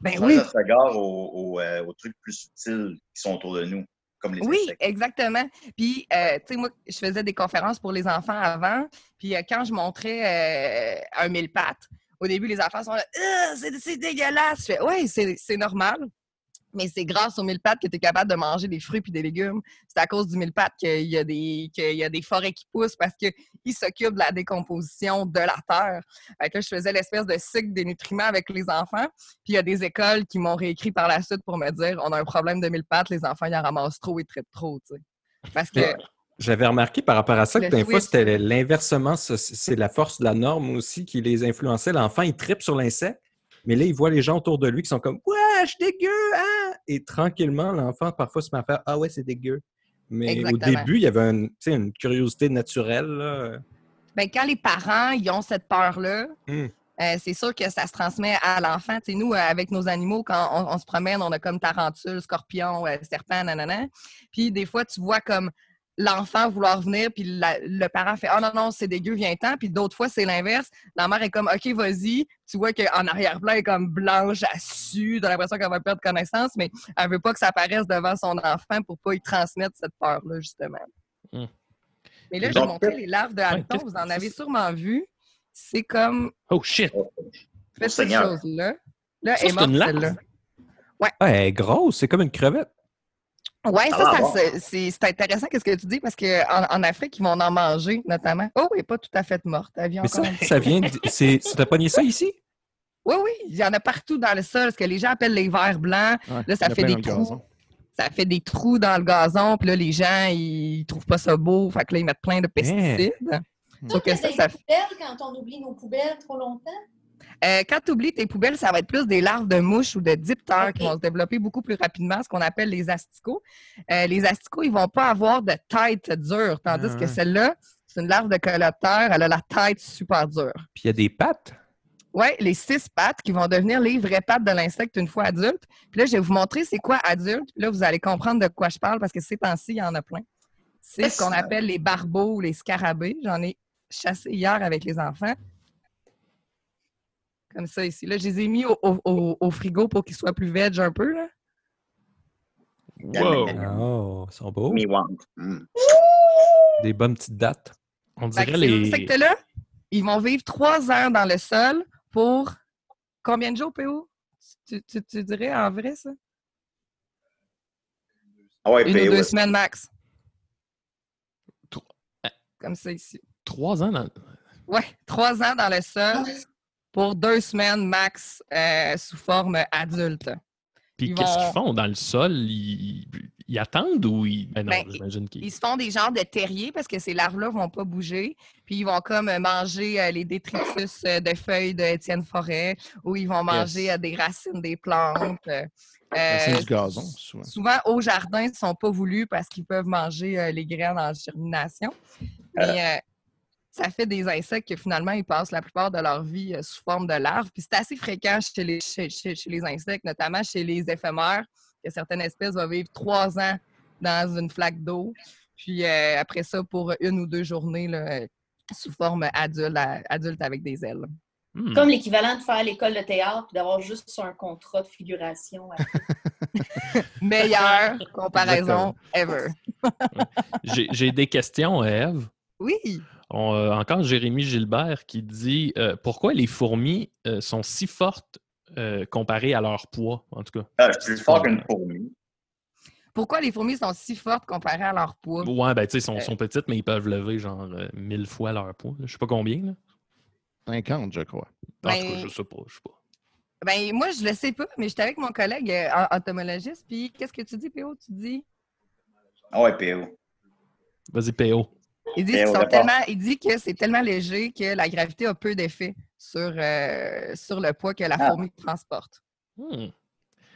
Ben changer oui. notre regard aux, aux, euh, aux trucs plus subtils qui sont autour de nous, comme les Oui, insectes. exactement. Puis, euh, tu sais, moi, je faisais des conférences pour les enfants avant. Puis, euh, quand je montrais euh, un mille pattes, au début, les enfants sont là, Ah, c'est c'est dégueulasse. Je fais, oui, c'est c'est normal. Mais c'est grâce aux mille pattes que tu es capable de manger des fruits et des légumes. C'est à cause du mille pattes qu'il y, a des- qu'il y a des forêts qui poussent parce qu'ils s'occupent de la décomposition de la terre. Fait que là, je faisais l'espèce de cycle des nutriments avec les enfants. Puis il y a des écoles qui m'ont réécrit par la suite pour me dire on a un problème de mille pattes, les enfants ils en ramassent trop et trippent trop. Parce que J'avais remarqué par rapport à ça que des fois, c'était l'inversement. c'est la force de la norme aussi qui les influençait. L'enfant, il tripe sur l'insecte, mais là, il voit les gens autour de lui qui sont comme Wesh, dégueu! Hein? Et tranquillement, l'enfant, parfois, se met à faire Ah ouais, c'est dégueu. Mais Exactement. au début, il y avait une, curiosité naturelle. là. ben, quand les parents ils ont cette peur-là, Hmm. euh, c'est sûr que ça se transmet à l'enfant. Tu sais, nous, euh, avec nos animaux, quand on, on se promène, on a comme tarentule, scorpion, euh, serpent, nanana. Puis des fois, tu vois comme l'enfant vouloir venir, puis la- le parent fait « Ah non, non, c'est dégueu, viens-t'en ». Puis d'autres fois, c'est l'inverse. La mère est comme « OK, vas-y ». Tu vois qu'en arrière-plan, elle est comme blanche, elle sue, t'as l'impression qu'elle va perdre connaissance, mais elle veut pas que ça apparaisse devant son enfant pour pas y transmettre cette peur-là, justement. Hmm. Mais là, vais montrer les larves de hanneton. qu'est-ce- Vous en avez sûrement vu. C'est comme Oh shit! Faites cette Seigneur. chose-là. Là, Ça, est morte. Ah, elle est grosse, c'est comme une crevette. Oui, Ça c'est- c'est c'est intéressant qu'est-ce que tu dis parce qu'en en Afrique, ils vont en manger notamment. Oh, elle n'est pas tout à fait morte. Elle vit Mais ça, ça vient. Tu t'as pogné ça ici? Oui, oui, il y en a partout dans le sol, ce que les gens appellent les vers blancs. Ouais, Là, ça en fait des trous. Ça fait des trous dans le gazon, puis là, les gens, ils trouvent pas ça beau. Fait que là, ils mettent plein de pesticides. Sauf que ça, des ça poubelles quand on oublie nos poubelles trop longtemps? Euh, quand tu oublies tes poubelles, ça va être plus des larves de mouches ou de diptères qui vont se développer beaucoup plus rapidement, ce qu'on appelle les asticots. Euh, les asticots, ils vont pas avoir de tête dure, tandis Ah que ouais. celle-là, c'est une larve de coléoptère, elle a la tête super dure. Puis il y a des pattes? Oui, les six pattes qui vont devenir les vraies pattes de l'insecte une fois adulte. Puis là, je vais vous montrer c'est quoi adulte. Puis là, vous allez comprendre de quoi je parle parce que ces temps-ci, il y en a plein. C'est ce qu'on appelle les barbeaux ou les scarabées. J'en ai chassé hier avec les enfants. Comme ça ici. Là, je les ai mis au, au- au- au frigo pour qu'ils soient plus veg un peu. Là. Wow! Oh, ils sont beaux. Me want. Mm. Des bonnes petites dates. On Fait dirait que ces les. insectes-là, ils vont vivre trois ans dans le sol pour combien de jours, PO? Tu, tu- tu dirais en vrai, ça? Ah ouais, Une ou deux ouais, semaines max. Trois- euh, Comme ça ici. Trois ans dans. Oui, trois ans dans le sol pour deux semaines max euh, sous forme adulte. Puis Ils qu'est-ce vont- qu'ils font dans le sol? Ils, ils attendent ou ils. Ben non, Ben, j'imagine qu'ils. Ils se font des genres de terriers parce que ces larves-là ne vont pas bouger. Puis ils vont comme manger euh, les détritus euh, de feuilles de Étienne Forêt ou ils vont manger des racines des plantes. euh, C'est du gazon, souvent. souvent, au jardin, ils ne sont pas voulus parce qu'ils peuvent manger euh, les graines en germination. Mais euh, ça fait des insectes que finalement, ils passent la plupart de leur vie euh, sous forme de larves. Puis c'est assez fréquent chez les, chez, chez- chez les insectes, notamment chez les éphémères, que certaines espèces vont vivre trois ans dans une flaque d'eau. Puis euh, après ça, pour une ou deux journées, là, sous forme adulte, à- adulte avec des ailes. Hmm. Comme l'équivalent de faire l'école de théâtre et d'avoir juste un contrat de figuration. Meilleure comparaison ever. J'ai des questions, Eve. Oui. On, euh, encore Jérémy Gilbert qui dit euh, pourquoi les fourmis euh, sont si fortes euh, comparées à leur poids, en tout cas. Ah, je suis plus fort qu'une fourmi. Pourquoi les fourmis sont si fortes comparées à leur poids? Ouais, ben tu sais, ils sont, Euh. sont petites, mais ils peuvent lever genre euh, mille fois leur poids. Je sais pas combien, là. 50, je crois. En tout cas, Ben, je sais pas, je sais pas. Ben, moi, je le sais pas, mais j'étais avec mon collègue euh, en- entomologiste. Puis, qu'est-ce que tu dis, P.O.? Tu dis? Ah ouais, PO. Vas-y, PO. Il dit, Mais qu'ils sont tellement, il dit que c'est tellement léger que la gravité a peu d'effet sur, euh, sur le poids que la Ah. fourmi transporte. Hmm.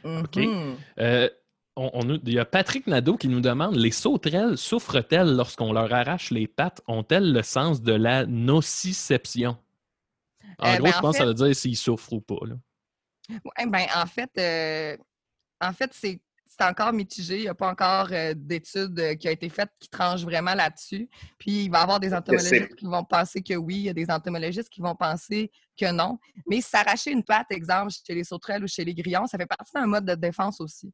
OK. Mhm. Euh, on, on a- il y a Patrick Nadeau qui nous demande les sauterelles souffrent-elles lorsqu'on leur arrache les pattes? Ont-elles le sens de la nociception En Euh, gros, ben, je en pense que ça veut dire s'ils souffrent ou pas. là. Ouais, ben, en fait, euh, en fait c'est c'est encore mitigé. Il n'y a pas encore euh, d'études euh, qui a été faite qui tranchent vraiment là-dessus. Puis il va y avoir des entomologistes qui vont penser que oui, il y a des entomologistes qui vont penser que non. Mais s'arracher une patte, exemple, chez les sauterelles ou chez les grillons, ça fait partie d'un mode de défense aussi.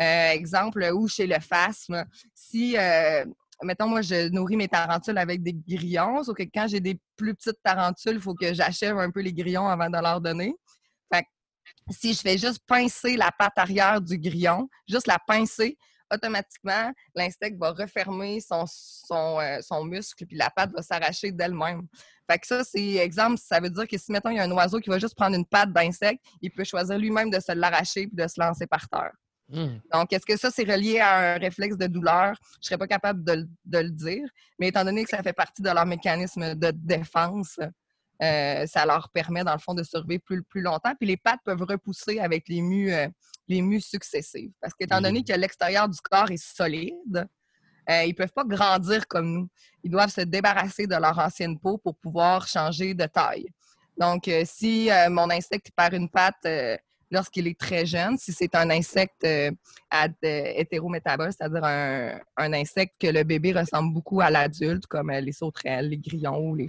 Euh, exemple, ou chez le phasme, si, euh, mettons, moi, je nourris mes tarentules avec des grillons, sauf que quand j'ai des plus petites tarentules, il faut que j'achève un peu les grillons avant de leur donner. Si je fais juste pincer la patte arrière du grillon, juste la pincer, automatiquement, l'insecte va refermer son, son, euh, son muscle, puis la patte va s'arracher d'elle-même. Fait que ça, c'est exemple, ça veut dire que si, mettons, il y a un oiseau qui va juste prendre une patte d'insecte, il peut choisir lui-même de se l'arracher puis de se lancer par terre. Hmm. Donc, est-ce que ça, c'est relié à un réflexe de douleur? Je ne serais pas capable de, le- de le dire, mais étant donné que ça fait partie de leur mécanisme de défense, euh, ça leur permet, dans le fond, de survivre plus, plus longtemps. Puis les pattes peuvent repousser avec les mues, euh, les mues successives. Parce qu'étant donné que l'extérieur du corps est solide, euh, ils ne peuvent pas grandir comme nous. Ils doivent se débarrasser de leur ancienne peau pour pouvoir changer de taille. Donc, si mon insecte perd une patte lorsqu'il est très jeune, si c'est un insecte euh, euh, hétérométabole, c'est-à-dire un, un insecte que le bébé ressemble beaucoup à l'adulte, comme euh, les sauterelles, les grillons ou les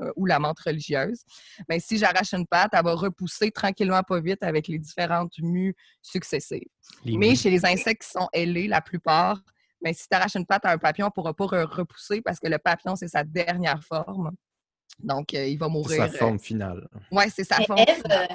euh, ou la menthe religieuse, mais si j'arrache une patte, elle va repousser tranquillement pas vite avec les différentes mues successives. Les Mais mues. chez les insectes qui sont ailés, la plupart, ben, si tu arraches une patte à un papillon, on ne pourra pas re- repousser parce que le papillon, c'est sa dernière forme. Donc, euh, il va C'est mourir. sa forme finale. Oui, c'est sa Mais forme. Ève, euh,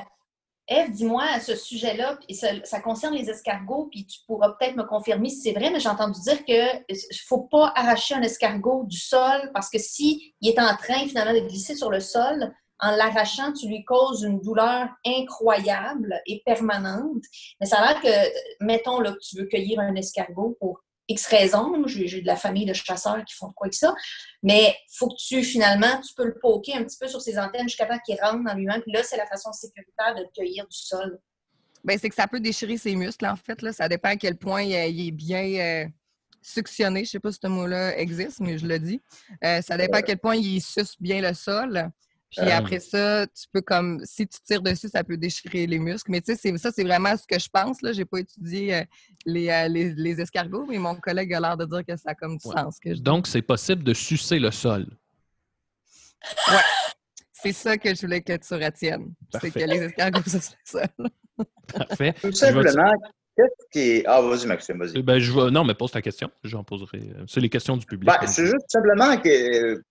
Ève, dis-moi à ce sujet-là, ça, ça concerne les escargots, puis tu pourras peut-être me confirmer si c'est vrai, mais j'ai entendu dire qu'il ne faut pas arracher un escargot du sol parce que si il est en train finalement de glisser sur le sol, en l'arrachant, tu lui causes une douleur incroyable et permanente. Mais ça a l'air que, mettons là, que tu veux cueillir un escargot pour X raisons, j'ai j'ai de la famille de chasseurs qui font quoi que ça, mais faut que tu, finalement, tu peux le poker un petit peu sur ses antennes jusqu'à temps qu'il rentre dans lui-même, puis là, c'est la façon sécuritaire de le cueillir du sol. Ben, c'est que ça peut déchirer ses muscles, en fait. Là. Ça dépend à quel point il, il est bien euh, suctionné. Je ne sais pas si ce mot-là existe, mais je le dis. Euh, ça dépend à quel point il suce bien le sol. Puis Euh. après ça, tu peux comme si tu tires dessus, ça peut déchirer les muscles. Mais tu sais, ça, c'est vraiment ce que je pense. Je n'ai pas étudié euh, les, euh, les, les escargots, mais mon collègue a l'air de dire que ça a comme du Ouais. sens. Que je dis. Donc, c'est possible de sucer le sol. C'est ça que je voulais que tu retiennes. C'est que les escargots, ça, c'est ça. Parfait. Tout simplement, qu'est-ce qui est. Ah, vas-y, Maxime, vas-y. Euh, Ben, je Non, mais pose ta question. J'en poserai. C'est les questions du public. Ben, donc. c'est juste simplement que.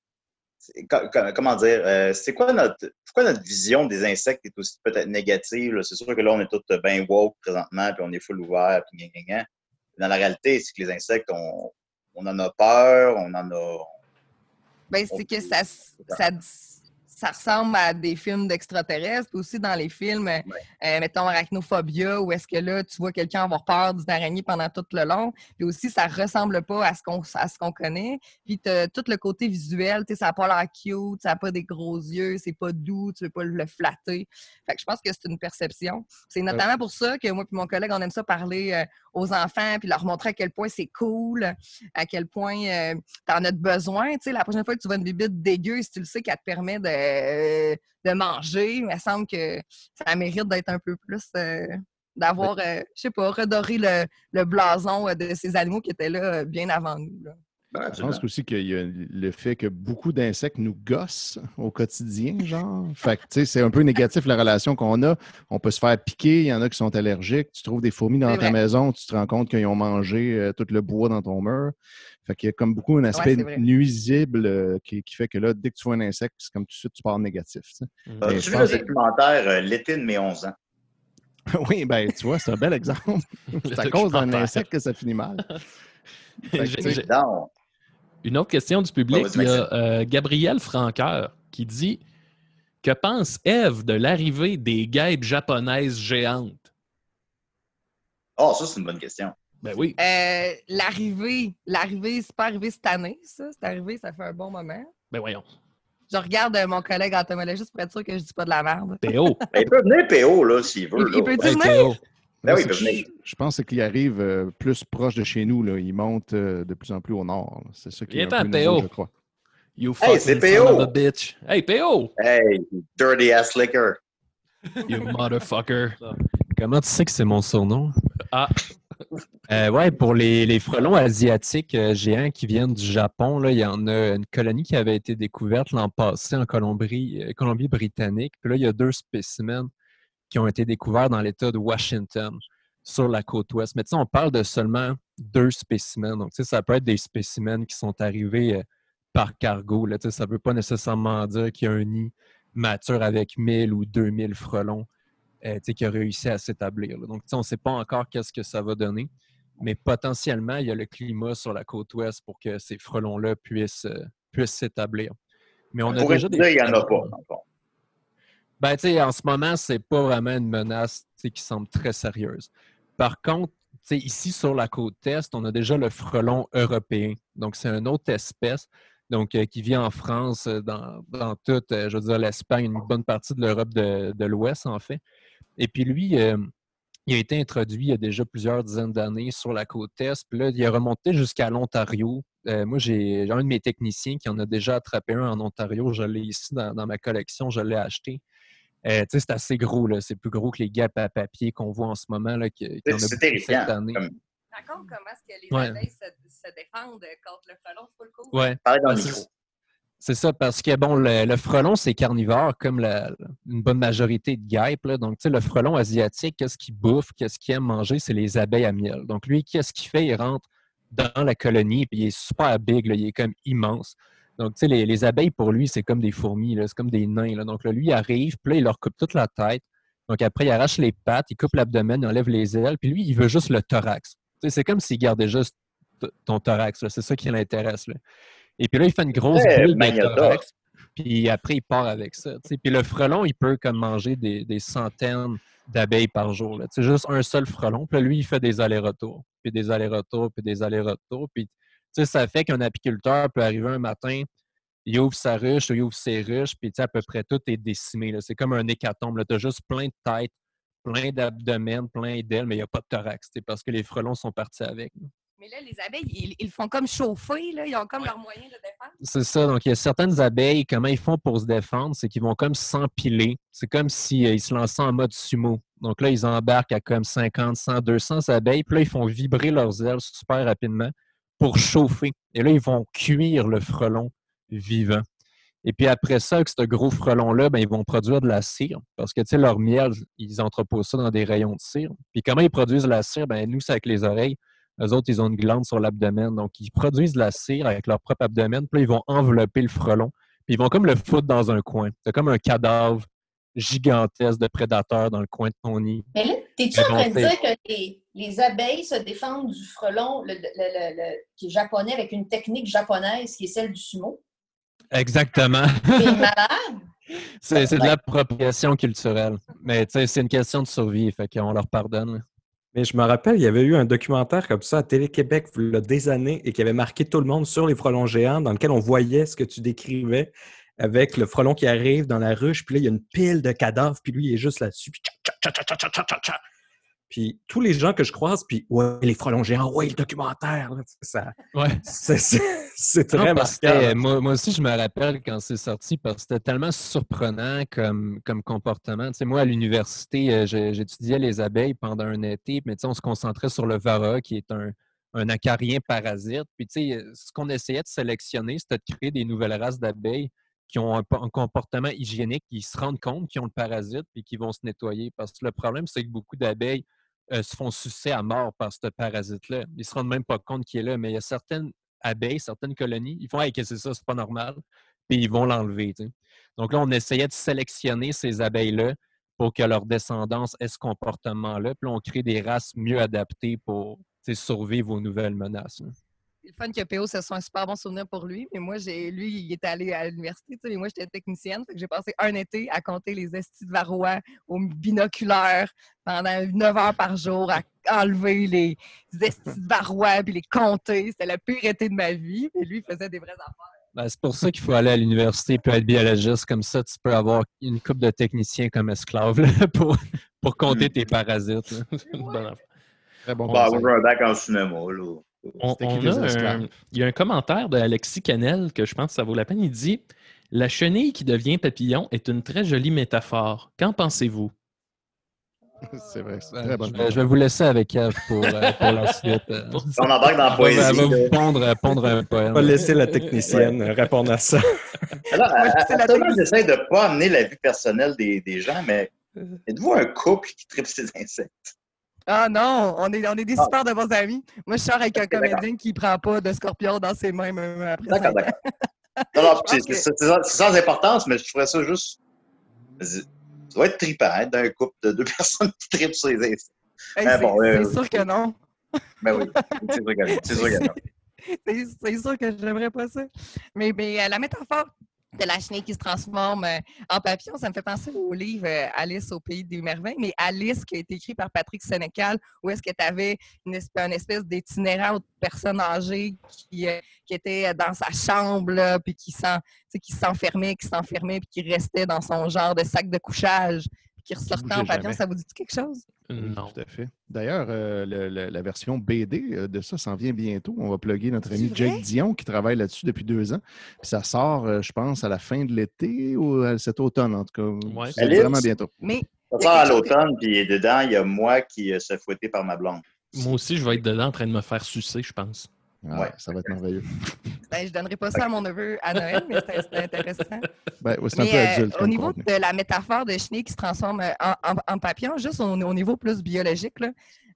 Comment dire? euh, c'est quoi notre. Pourquoi notre vision des insectes est aussi peut-être négative? C'est sûr que là, on est tous bien woke présentement, puis on est full ouvert, puis gna, gna, gna. Dans la réalité, c'est que les insectes, on, on en a peur, on en a. Ben, c'est que ça, ça, ça ressemble à des films d'extraterrestres, puis aussi dans les films, euh, euh, mettons Arachnophobia, où est-ce que là, tu vois quelqu'un avoir peur d'une araignée pendant tout le long, puis aussi, ça ressemble pas à ce qu'on à ce qu'on connaît. Puis tout le côté visuel, tu sais, ça n'a pas l'air cute, ça n'a pas des gros yeux, c'est pas doux, tu veux pas le flatter. Fait que je pense que c'est une perception. C'est notamment pour ça que moi et mon collègue, on aime ça parler euh, aux enfants, puis leur montrer à quel point c'est cool, à quel point tu en as besoin. Tu sais, la prochaine fois que tu vois une bibite dégueu, si tu le sais qu'elle te permet de, de manger, il me semble que ça mérite d'être un peu plus. euh, D'avoir, euh, je sais pas, redoré le, le blason euh, de ces animaux qui étaient là euh, bien avant nous. là. Ben, Je pense aussi qu'il y a le fait que beaucoup d'insectes nous gossent au quotidien, genre. Fait que, tu sais, c'est un peu négatif la relation qu'on a. On peut se faire piquer, il y en a qui sont allergiques. Tu trouves des fourmis dans ta vrai. maison, tu te rends compte qu'ils ont mangé euh, tout le bois dans ton mur. Fait qu'il y a comme beaucoup un aspect nuisible euh, qui, qui fait que là, dès que tu vois un insecte, c'est comme tout de suite, tu pars négatif. tu je vu le documentaire euh, L'été de mes 11 ans? oui, ben, tu vois, c'est un bel exemple. c'est à cause d'un insecte que ça finit mal. Fait que, Une autre question du public. Ah, Il y a euh, Gabriel Franqueur qui dit Que pense Eve de l'arrivée des guêpes japonaises géantes? Oh, ça, c'est une bonne question. Ben oui. Euh, l'arrivée, l'arrivée, c'est pas arrivé cette année, ça. C'est arrivé, ça fait un bon moment. Ben voyons. Je regarde euh, mon collègue entomologiste pour être sûr que je dis pas de la merde. Théo. Ben, il peut venir PO, là, s'il veut. Il, là. il peut-tu Hey, venir? Ben oui, venir. je, je pense qu'il arrive euh, plus proche de chez nous. Là. Il monte euh, de plus en plus au nord. C'est ça qui est un peu nouveau, je crois. You Hey, c'est PO. of a bitch. Hey, PO! Hey, dirty ass liquor. You motherfucker. Comment tu sais que c'est mon surnom? Ah. Euh, ouais, pour les, les frelons asiatiques euh, géants qui viennent du Japon, là, il y en a une colonie qui avait été découverte l'an passé en Colombie, euh, Colombie-Britannique. Puis là, il y a deux spécimens qui ont été découverts dans l'État de Washington, sur la côte ouest. Mais tu sais, on parle de seulement deux spécimens. Donc, tu sais, ça peut être des spécimens qui sont arrivés euh, par cargo. Là, tu sais, ça ne veut pas nécessairement dire qu'il y a un nid mature avec 1000 ou 2000 frelons euh, tu sais, qui a réussi à s'établir. Donc, tu sais, on ne sait pas encore qu'est-ce que ça va donner, mais potentiellement, il y a le climat sur la côte ouest pour que ces frelons-là puissent euh, puissent s'établir. Mais on a déjà dire, il n'y en a pas. Ben, tu sais, en ce moment, c'est pas vraiment une menace qui semble très sérieuse. Par contre, ici sur la côte est, on a déjà le frelon européen. Donc, c'est une autre espèce donc, euh, qui vit en France, euh, dans, dans toute, euh, je veux dire, l'Espagne, une bonne partie de l'Europe de, de l'Ouest, en fait. Et puis lui, il a été introduit il y a déjà plusieurs dizaines d'années sur la côte est. Puis là, il a remonté jusqu'à l'Ontario. Moi, j'ai j'ai un de mes techniciens qui en a déjà attrapé un en Ontario. Je l'ai ici dans, dans ma collection. Je l'ai acheté. Euh, tu sais, c'est assez gros. là. C'est plus gros que les guêpes à papier qu'on voit en ce moment. Là, qui, en a cette année. Comme, Raconte comment est-ce que les Ouais. abeilles se, se défendent contre le frelon, c'est pas le coup? Ouais. parler dans le Ben, c'est- micro. C'est ça, parce que bon, le, le frelon, c'est carnivore, comme la- une bonne majorité de guêpes. là. Donc, tu sais, le frelon asiatique, qu'est-ce qu'il bouffe, qu'est-ce qu'il aime manger, c'est les abeilles à miel. Donc, lui, qu'est-ce qu'il fait? Il rentre dans la colonie, puis il est super big, là, il est comme immense. Donc, tu sais, les, les abeilles, pour lui, c'est comme des fourmis, c'est comme des nains. là. Donc, là, lui, il arrive, puis là, il leur coupe toute la tête. Donc, après, il arrache les pattes, il coupe l'abdomen, il enlève les ailes, puis lui, il veut juste le thorax. Tu sais, c'est comme s'il gardait juste ton thorax, là. c'est ça qui l'intéresse. là. Et puis là, il fait une grosse Ouais, bulle de thorax. Puis après, il part avec ça. tu sais. Puis le frelon, il peut comme manger des, des centaines d'abeilles par jour. C'est juste un seul frelon. Puis là, lui, il fait des allers-retours. Puis des allers-retours, puis des allers-retours. Puis sais, ça fait qu'un apiculteur peut arriver un matin, il ouvre sa ruche, il ouvre ses ruches, puis à peu près tout est décimé. C'est comme un hécatombe. Tu as juste plein de têtes, plein d'abdomen, plein d'ailes, mais il n'y a pas de thorax, parce que les frelons sont partis avec. là. Mais là, les abeilles, ils, ils font comme chauffer, là. Ils ont comme leur moyen de défense. C'est ça. Donc, il y a certaines abeilles, comment ils font pour se défendre, c'est qu'ils vont comme s'empiler. C'est comme s'ils se lançaient en mode sumo. Donc là, ils embarquent à comme 50, 100, 200 abeilles. Puis là, ils font vibrer leurs ailes super rapidement pour chauffer. Et là, ils vont cuire le frelon vivant. Et puis après ça, avec ce gros frelon-là, ben, ils vont produire de la cire. Parce que, tu leur miel, ils entreposent ça dans des rayons de cire. Puis comment ils produisent la cire? Ben, nous, c'est avec les oreilles. Eux autres, ils ont une glande sur l'abdomen. Donc, ils produisent de la cire avec leur propre abdomen. Puis là, ils vont envelopper le frelon. Puis ils vont comme le foutre dans un coin. C'est comme un cadavre gigantesque de prédateur dans le coin de ton nid. Mais là, t'es-tu en train de c'est- dire que les, les abeilles se défendent du frelon le, le- le- le- qui est japonais avec une technique japonaise qui est celle du sumo? Exactement. T'es malade? c'est c'est de l'appropriation culturelle. Mais tu sais, c'est une question de survie. Fait qu'on leur pardonne. Mais je me rappelle, il y avait eu un documentaire comme ça à Télé-Québec il y a des années et qui avait marqué tout le monde sur les frelons géants, dans lequel on voyait ce que tu décrivais avec le frelon qui arrive dans la ruche, puis là, il y a une pile de cadavres, puis lui, il est juste là-dessus, puis. Puis tous les gens que je croise, puis ouais, les frelons géants, ouais, le documentaire, là, ça, Ouais. c'est, c'est Non, très parce que, marquant. euh, moi, moi aussi, je me rappelle quand c'est sorti parce que c'était tellement surprenant comme, comme comportement. Tu sais, moi, à l'université, euh, j'étudiais les abeilles pendant un été, mais tu sais, on se concentrait sur le varroa, qui est un, un acarien parasite. Puis, tu sais, ce qu'on essayait de sélectionner, c'était de créer des nouvelles races d'abeilles qui ont un, po- un comportement hygiénique, qui se rendent compte qu'ils ont le parasite puis qui vont se nettoyer. Parce que le problème, c'est que beaucoup d'abeilles euh, se font sucer à mort par ce parasite-là. Ils se rendent même pas compte qu'il est là, mais il y a certaines abeilles, certaines colonies, ils font Hey, que c'est ça, c'est pas normal, puis ils vont l'enlever. Donc là, on essayait de sélectionner ces abeilles-là pour que leur descendance ait ce comportement-là. Puis on crée des races mieux adaptées pour survivre aux nouvelles menaces. là. Le fun que PO, ce soit un super bon souvenir pour lui. Mais moi, j'ai lui, il est allé à l'université, mais moi, j'étais technicienne. Fait que j'ai passé un été à compter les estis de varroa au binoculaire pendant 9 heures par jour, à enlever les estis de varroa puis les compter. C'était le pire été de ma vie. Et lui, il faisait des vraies affaires. Ben, c'est pour ça qu'il faut aller à l'université et être biologiste. Comme ça, tu peux avoir une couple de techniciens comme esclaves là, pour, pour compter tes parasites. Très bon Bah, moi, j'ai un bac en cinéma, là. On, on a un- il y a un commentaire de Alexis Canel que je pense que ça vaut la peine. Il dit La chenille qui devient papillon est une très jolie métaphore. Qu'en pensez-vous? C'est vrai, c'est Ben, très bon. je, vais, je vais vous laisser avec pour, euh, pour la suite. euh. On embarque dans la poésie. elle va vous pondre, pondre un poème. On va laisser la technicienne répondre à ça. Alors, technique. j'essaie de ne pas amener la vie personnelle des, des gens, mais êtes-vous un couple qui tripe ses insectes? Ah non, on est, on est des Ah. super de bons amis. Moi, je sors avec un comédien qui prend pas de scorpion dans ses mains même après D'accord, d'accord. Non, c'est sans, importance, mais je trouvais ça juste. Ça doit être trippant, être d'un couple de deux personnes qui tripent sur les. Hey, Ah, c'est bon, euh, sûr que non. Ben oui, c'est sûr que non. C'est sûr que non. C'est c'est sûr que j'aimerais pas ça. Mais, mais euh, la métaphore de la chenille qui se transforme euh, en papillon, ça me fait penser au livre euh, Alice au pays des merveilles, mais Alice qui a été écrit par Patrick Sénécal, où est-ce que tu avais une espèce, d'itinérant de personne âgée qui, euh, qui était dans sa chambre, puis qui s'enfermait, qui s'enfermait, puis qui restait dans son genre de sac de couchage, qui ressortait en papillon. jamais. Ça vous dit quelque chose? Non. Tout à fait. D'ailleurs, euh, le- le- la version BD euh, de ça s'en vient bientôt. On va plugger notre ami? Jake Dion qui travaille là-dessus depuis deux ans. Puis ça sort, euh, je pense, à la fin de l'été ou à cet automne, en tout cas. Ouais. C'est vraiment bientôt. Mais Ça sort à l'automne, puis dedans, il y a moi qui euh, se fait fouetter par ma blonde. Moi aussi, je vais être dedans en train de me faire sucer, je pense. Ah, Ouais. Ça va être merveilleux. ben, je donnerai pas ça à mon neveu à Noël, mais c'était c'était intéressant. Ben, ouais, c'est un Mais peu euh, adulte. au niveau contenu. de la métaphore de chenille qui se transforme euh, en, en- en papillon, juste au, au niveau plus biologique, là,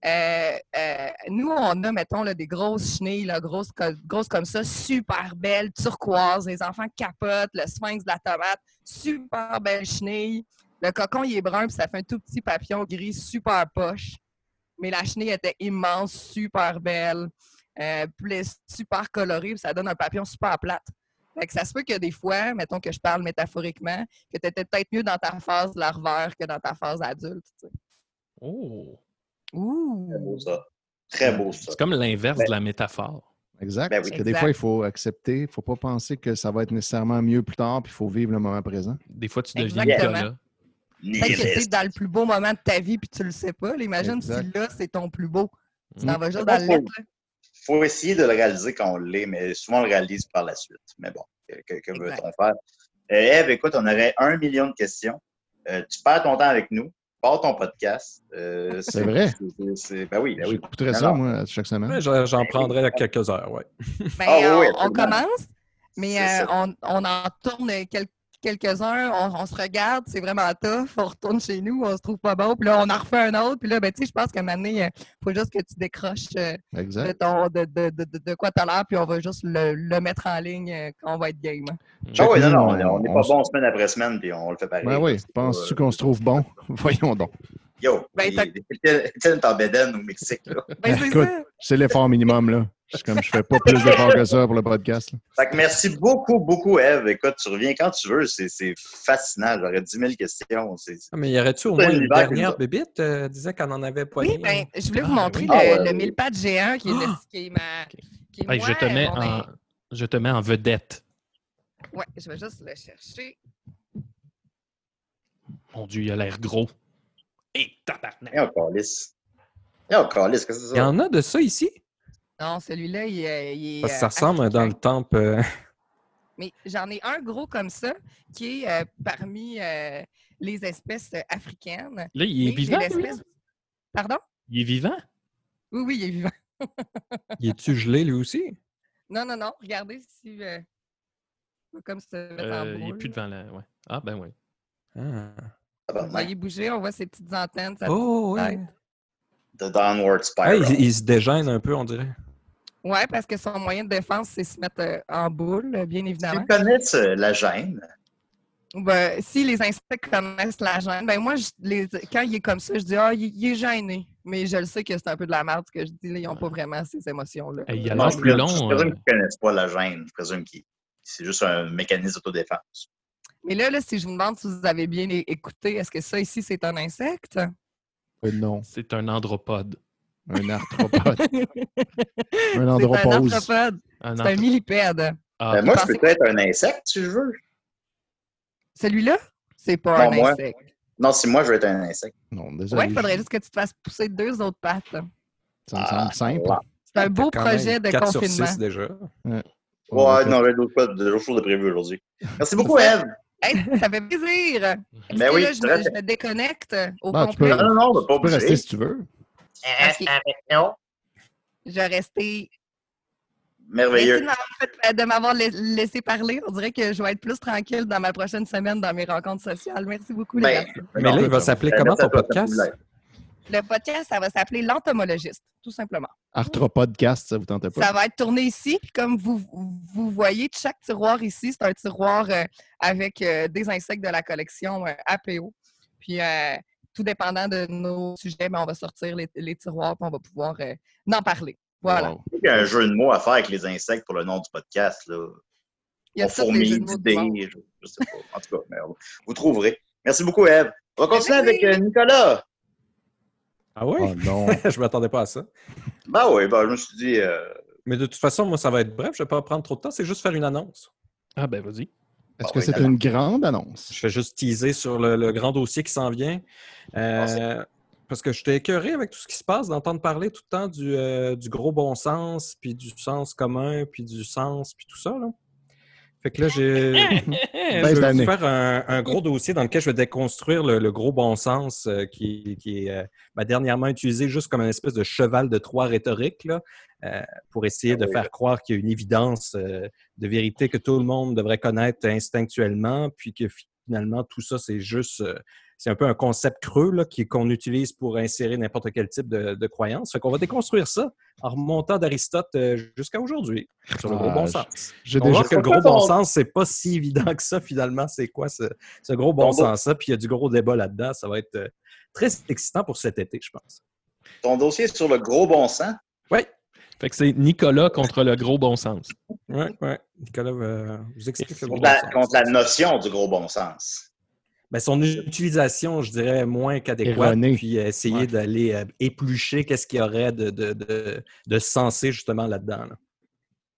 euh, euh, nous, on a, mettons, là, des grosses chenilles, là, grosses, grosses comme ça, super belles, turquoises. Les enfants capotent, le sphinx de la tomate, super belle chenille. Le cocon, il est brun, puis ça fait un tout petit papillon gris, super poche. Mais la chenille était immense, super belle, euh, plus super colorée, puis ça donne un papillon super plate. Fait que ça se peut que des fois, mettons que je parle métaphoriquement, que tu étais peut-être mieux dans ta phase larvaire que dans ta phase adulte. Oh! Ouh! Très beau ça. Très beau ça. C'est comme l'inverse de la métaphore. Exact. Ben oui. Parce que des fois, il faut accepter, il ne faut pas penser que ça va être nécessairement mieux plus tard, puis il faut vivre le moment présent. Des fois, tu deviens Exactement. Nicolas. Peut-être que tu es dans le plus beau moment de ta vie puis tu le sais pas. là. Imagine Exact. si là, c'est ton plus beau. Tu t'en vas juste dans le. Faut essayer de le réaliser quand on l'est, mais souvent on le réalise par la suite. Mais bon, que, que- veut-on faire? Euh, Eve, écoute, on aurait un million de questions. Euh, tu perds ton temps avec nous. Pars ton podcast. Euh, C'est vrai? Ben oui, ben oui. J'écouterais ça, moi, chaque semaine. J'en j'en prendrai quelques heures, ouais. Ben, Ah oui, on, commence, mais euh, on, on en tourne quel- quelques-uns, on, on se regarde, c'est vraiment tough, on retourne chez nous, on se trouve pas bon, puis là, on en refait un autre, puis là, ben, tu sais, je pense qu'à un moment donné, il faut juste que tu décroches euh, de, Exact. ton, de, de, de, de- de quoi tu as l'air, puis on va juste le, le mettre en ligne euh, quand on va être game. Ah oui, non, non, on n'est pas on- bon semaine après semaine, puis on le fait pareil. Ben oui, penses-tu euh, qu'on se trouve bon? Voyons donc. Yo, Ben, est en bédaine au Mexique. Là. Ben, c'est Écoute, ça. c'est l'effort minimum, là. C'est comme je fais pas plus d'efforts que ça pour le podcast. là. Fait que merci beaucoup, beaucoup, Eve. Écoute, tu reviens quand tu veux. C'est c'est fascinant. J'aurais 10 000 questions. C'est- Ah, mais y aurait-tu au moins une dernière bébite? Euh, disait qu'elle en avait pas Oui, ben, je voulais vous Ah, montrer oui. le, Ah, ouais, le oui. mille pattes géant qui est, le- qui est ma. qui est je, te mets en, je te mets en vedette. ouais, je vais juste le chercher. Mon Dieu, il a l'air gros. Et tabarnak! Et encore lisse. Oh, câlisse, qu'est-ce que c'est Il y ça? en a de ça ici? Non, celui-là, il, est- il est. Parce que ça euh, ressemble dans le temple. euh, Mais j'en ai un gros comme ça qui est euh, parmi euh, les espèces africaines. Là, il est vivant, lui? Pardon? Il est vivant? Oui, oui, il est vivant. Il est-tu gelé lui aussi? Non, non, non. Regardez si. euh, Comme mettre en il est boule. plus devant la. Ouais. Ah, ben oui. Ah. Vous voyez bouger, on voit ses petites antennes. sa Oh, petite oui. tête. The Downward Ah, Spiral. il, il se dégêne un peu, on dirait. Ouais, parce que son moyen de défense, c'est se mettre euh, en boule, euh, bien évidemment. Tu connais euh, la gêne? Ben, si les insectes connaissent la gêne, ben moi, je- les- quand il est comme ça, je dis Ah, il, il est gêné. Mais je le sais que c'est un peu de la merde ce que je dis. Là, ils n'ont pas vraiment ces émotions-là. Il y a Non, l'air je plus long. je euh, présume qu'ils ne connaissent pas la gêne. Je présume que c'est juste un mécanisme d'autodéfense. Mais là, là, si je vous demande si vous avez bien écouté, est-ce que ça ici, c'est un insecte? Euh, non, C'est un andropode. Un arthropode. un C'est un arthropode. Un C'est un millipède. Ah, Euh, moi, je peux être un insecte, si je veux. Celui-là, c'est pas Non, un moi. insecte. Non, si moi, je veux être un insecte. Non, désolé. Ouais, il faudrait je- juste que tu te fasses pousser deux autres pattes. Ça me Ah, semble simple. C'est un beau projet de 4 sur confinement. 6 déjà. Ouais, Ouais, non, j'ai d'autres choses- d'autres choses de prévues aujourd'hui. Merci beaucoup, Eve. Hey, ça fait plaisir! Ben oui, là, je, me, je me déconnecte au Ben, tu complet? peux- Non, non, non, pas Tu peux rester si tu veux. Reste avec nous? Je vais rester. Merci Merveilleux. de m'avoir fait- de m'avoir la- laissé parler. On dirait que je vais être plus tranquille dans ma prochaine semaine dans mes rencontres sociales. Merci beaucoup, les Ben, gars. Mais là, il va ben, s'appeler ben, comment merci ton podcast? Le podcast, ça va s'appeler L'entomologiste, tout simplement. Arthropodcast, ça vous tentait pas? Ça va être tourné ici. Puis comme vous, vous voyez, chaque tiroir ici, c'est un tiroir euh, avec euh, des insectes de la collection euh, APO. Puis euh, tout dépendant de nos sujets, ben, on va sortir les, les tiroirs et on va pouvoir euh, en parler. Voilà. Wow. Il y a un jeu de mots à faire avec les insectes pour le nom du podcast. Là. Il y a On fourmille d'idées. Je, je sais pas. En tout cas, mais vous trouverez. Merci beaucoup, Eve. On va continuer Merci. avec euh, Nicolas. Ah oui? Oh non. je m'attendais pas à ça. Ben oui, ben, je me suis dit. euh, Mais de toute façon, moi, ça va être bref. Je vais pas prendre trop de temps. C'est juste faire une annonce. Ah, ben vas-y. Est-ce Ah que oui, c'est une grande annonce? Je fais juste teaser sur le, le grand dossier qui s'en vient. Euh, parce que j'étais écœuré avec tout ce qui se passe, d'entendre parler tout le temps du, euh, du gros bon sens, puis du sens commun, puis du sens, puis tout ça. Là. Fait que là, j'ai. Je vais faire un, un gros dossier dans lequel je vais déconstruire le, le gros bon sens euh, qui, qui est euh, ben, dernièrement utilisé juste comme une espèce de cheval de Troie rhétorique là, pour essayer Ah de faire croire qu'il y a une évidence euh, de vérité que tout le monde devrait connaître instinctuellement, puis que finalement tout ça c'est juste euh, c'est un peu un concept creux là, qu'on utilise pour insérer n'importe quel type de, de croyance. Fait qu'on va déconstruire ça en remontant d'Aristote euh, jusqu'à aujourd'hui sur le gros Ah, bon sens. J'ai déjà... que le gros bon sens, c'est pas si évident que ça, finalement. C'est quoi ce, ce gros bon sens-là? Puis il y a du gros débat là-dedans. Ça va être euh, très excitant pour cet été, je pense. ton dossier est sur le gros bon sens? Oui, Fait que c'est Nicolas contre le gros bon sens. oui, oui. Nicolas euh, vous explique le bon la, sens. contre la notion du gros bon sens. Ben, son utilisation, je dirais, moins qu'adéquate. Erronée. Puis essayer Ouais. d'aller euh, éplucher qu'est-ce qu'il y aurait de, de, de, de sensé, justement, là-dedans. là.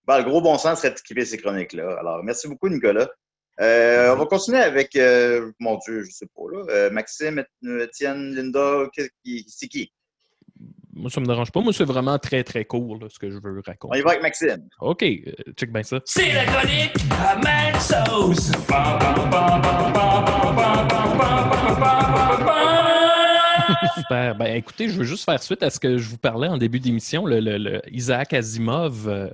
Ben, le gros bon sens serait d'équiper ces chroniques-là. Alors, merci beaucoup, Nicolas. Euh, on va continuer avec, euh, mon Dieu, je sais pas, là, euh, Maxime, Étienne, Linda, c'est qui? moi, ça me dérange pas. Moi, c'est vraiment très, très court ce que je veux raconter. On y va avec Maxime. OK, euh, check bien ça. C'est la chronique à Super. Ben, écoutez, je veux juste faire suite à ce que je vous parlais en début d'émission, le, le, le, Isaac Asimov. Euh,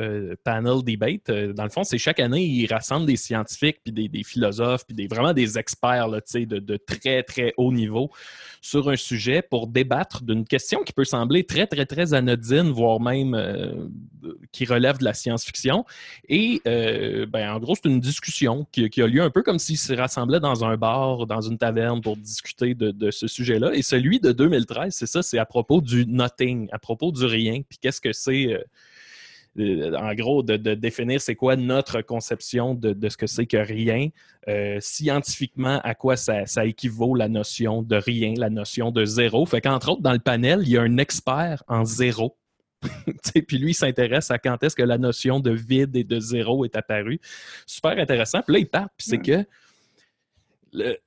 euh, panel debate. Dans le fond, c'est chaque année, ils rassemblent des scientifiques, puis des, des, philosophes, puis des, vraiment des experts là, de, de très, très haut niveau sur un sujet pour débattre d'une question qui peut sembler très, très, très anodine, voire même euh, qui relève de la science-fiction. Et euh, ben, en gros, c'est une discussion qui, a lieu un peu comme s'ils se rassemblaient dans un bar, dans une taverne pour discuter de, ce sujet-là. Et celui de 2013, c'est ça, c'est à propos du nothing, à propos du rien. Puis qu'est-ce que c'est, euh, en gros, de, de définir c'est quoi notre conception de, de ce que c'est que rien. Euh, scientifiquement, à quoi ça, ça équivaut la notion de rien, la notion de zéro. Fait qu'entre autres, dans le panel, il y a un expert en zéro. Puis lui, il s'intéresse à quand est-ce que la notion de vide et de zéro est apparue. Super intéressant. Puis là, il part, puis c'est que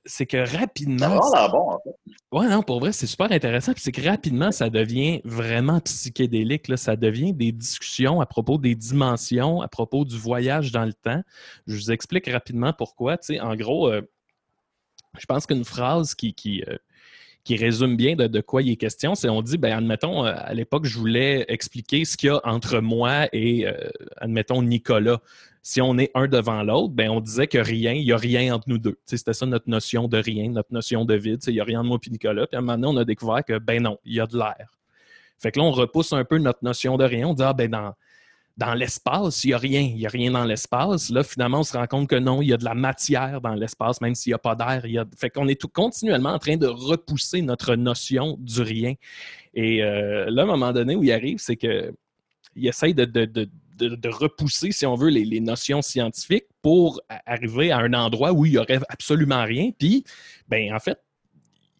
c'est que Ça rapidement. l'air bon, en fait. Ouais, non, pour vrai, c'est super intéressant. Puis c'est que rapidement, ça devient vraiment psychédélique. Là. Ça devient des discussions à propos des dimensions, à propos du voyage dans le temps. Je vous explique rapidement pourquoi. Tu sais, en gros, euh, je pense qu'une phrase qui, qui, euh, qui résume bien de, quoi il est question, c'est on dit, ben, admettons, euh, à l'époque, je voulais expliquer ce qu'il y a entre moi et, euh, admettons, Nicolas. Si on est un devant l'autre, ben, on disait que rien, il n'y a rien entre nous deux. C'était ça notre notion de rien, notre notion de vide. Il n'y a rien de moi et Nicolas. Puis à un moment donné, on a découvert que, ben non, il y a de l'air. Fait que là, on repousse un peu notre notion de rien. On dit, ah, ben dans, dans l'espace, il n'y a rien. Il n'y a rien dans l'espace. Là, finalement, on se rend compte que non, il y a de la matière dans l'espace, même s'il n'y a pas d'air. a- Fait qu'on est tout continuellement en train de repousser notre notion du rien. Et euh, là, à un moment donné, où il arrive, c'est que il essaye de, de- de- de- repousser, si on veut, les, les notions scientifiques pour arriver à un endroit où il n'y aurait absolument rien. Puis, ben, en fait,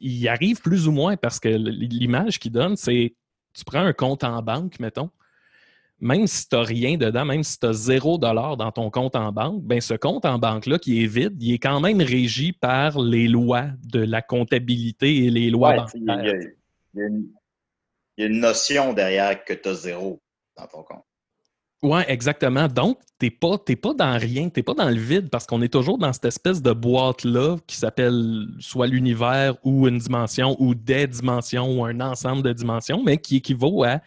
il arrive plus ou moins parce que l'image qu'il donne, c'est tu prends un compte en banque, mettons, même si tu n'as rien dedans, même si tu as zéro dollar dans ton compte en banque, ben ce compte en banque-là qui est vide, il est quand même régi par les lois de la comptabilité et les lois Ouais, il y bancaires. il y a une- il y a une notion derrière que tu as zéro dans ton compte. Oui, exactement. Donc, tu n'es pas, pas dans rien, tu n'es pas dans le vide parce qu'on est toujours dans cette espèce de boîte-là qui s'appelle soit l'univers ou une dimension ou des dimensions ou un ensemble de dimensions, mais qui équivaut à,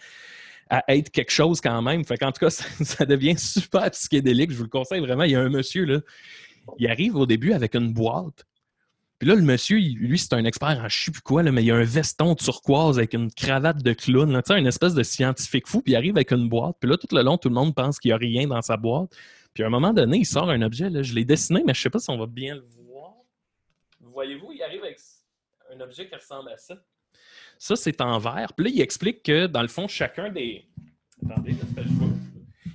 à être quelque chose quand même. Fait qu'en tout cas, ça, devient super psychédélique. Je vous le conseille vraiment. Il y a un monsieur, là, il arrive au début avec une boîte. Puis là, le monsieur, lui, c'est un expert en je sais plus quoi, là, mais il a un veston turquoise avec une cravate de clown, là, une espèce de scientifique fou, puis il arrive avec une boîte. Puis là, tout le long, tout le monde pense qu'il n'y a rien dans sa boîte. Puis à un moment donné, il sort un objet, là, je l'ai dessiné, mais je ne sais pas si on va bien le voir. Voyez-vous, il arrive avec un objet qui ressemble à ça. Ça, c'est en verre. Puis là, il explique que, dans le fond, chacun des... Attendez, là, c'est pas- je vois.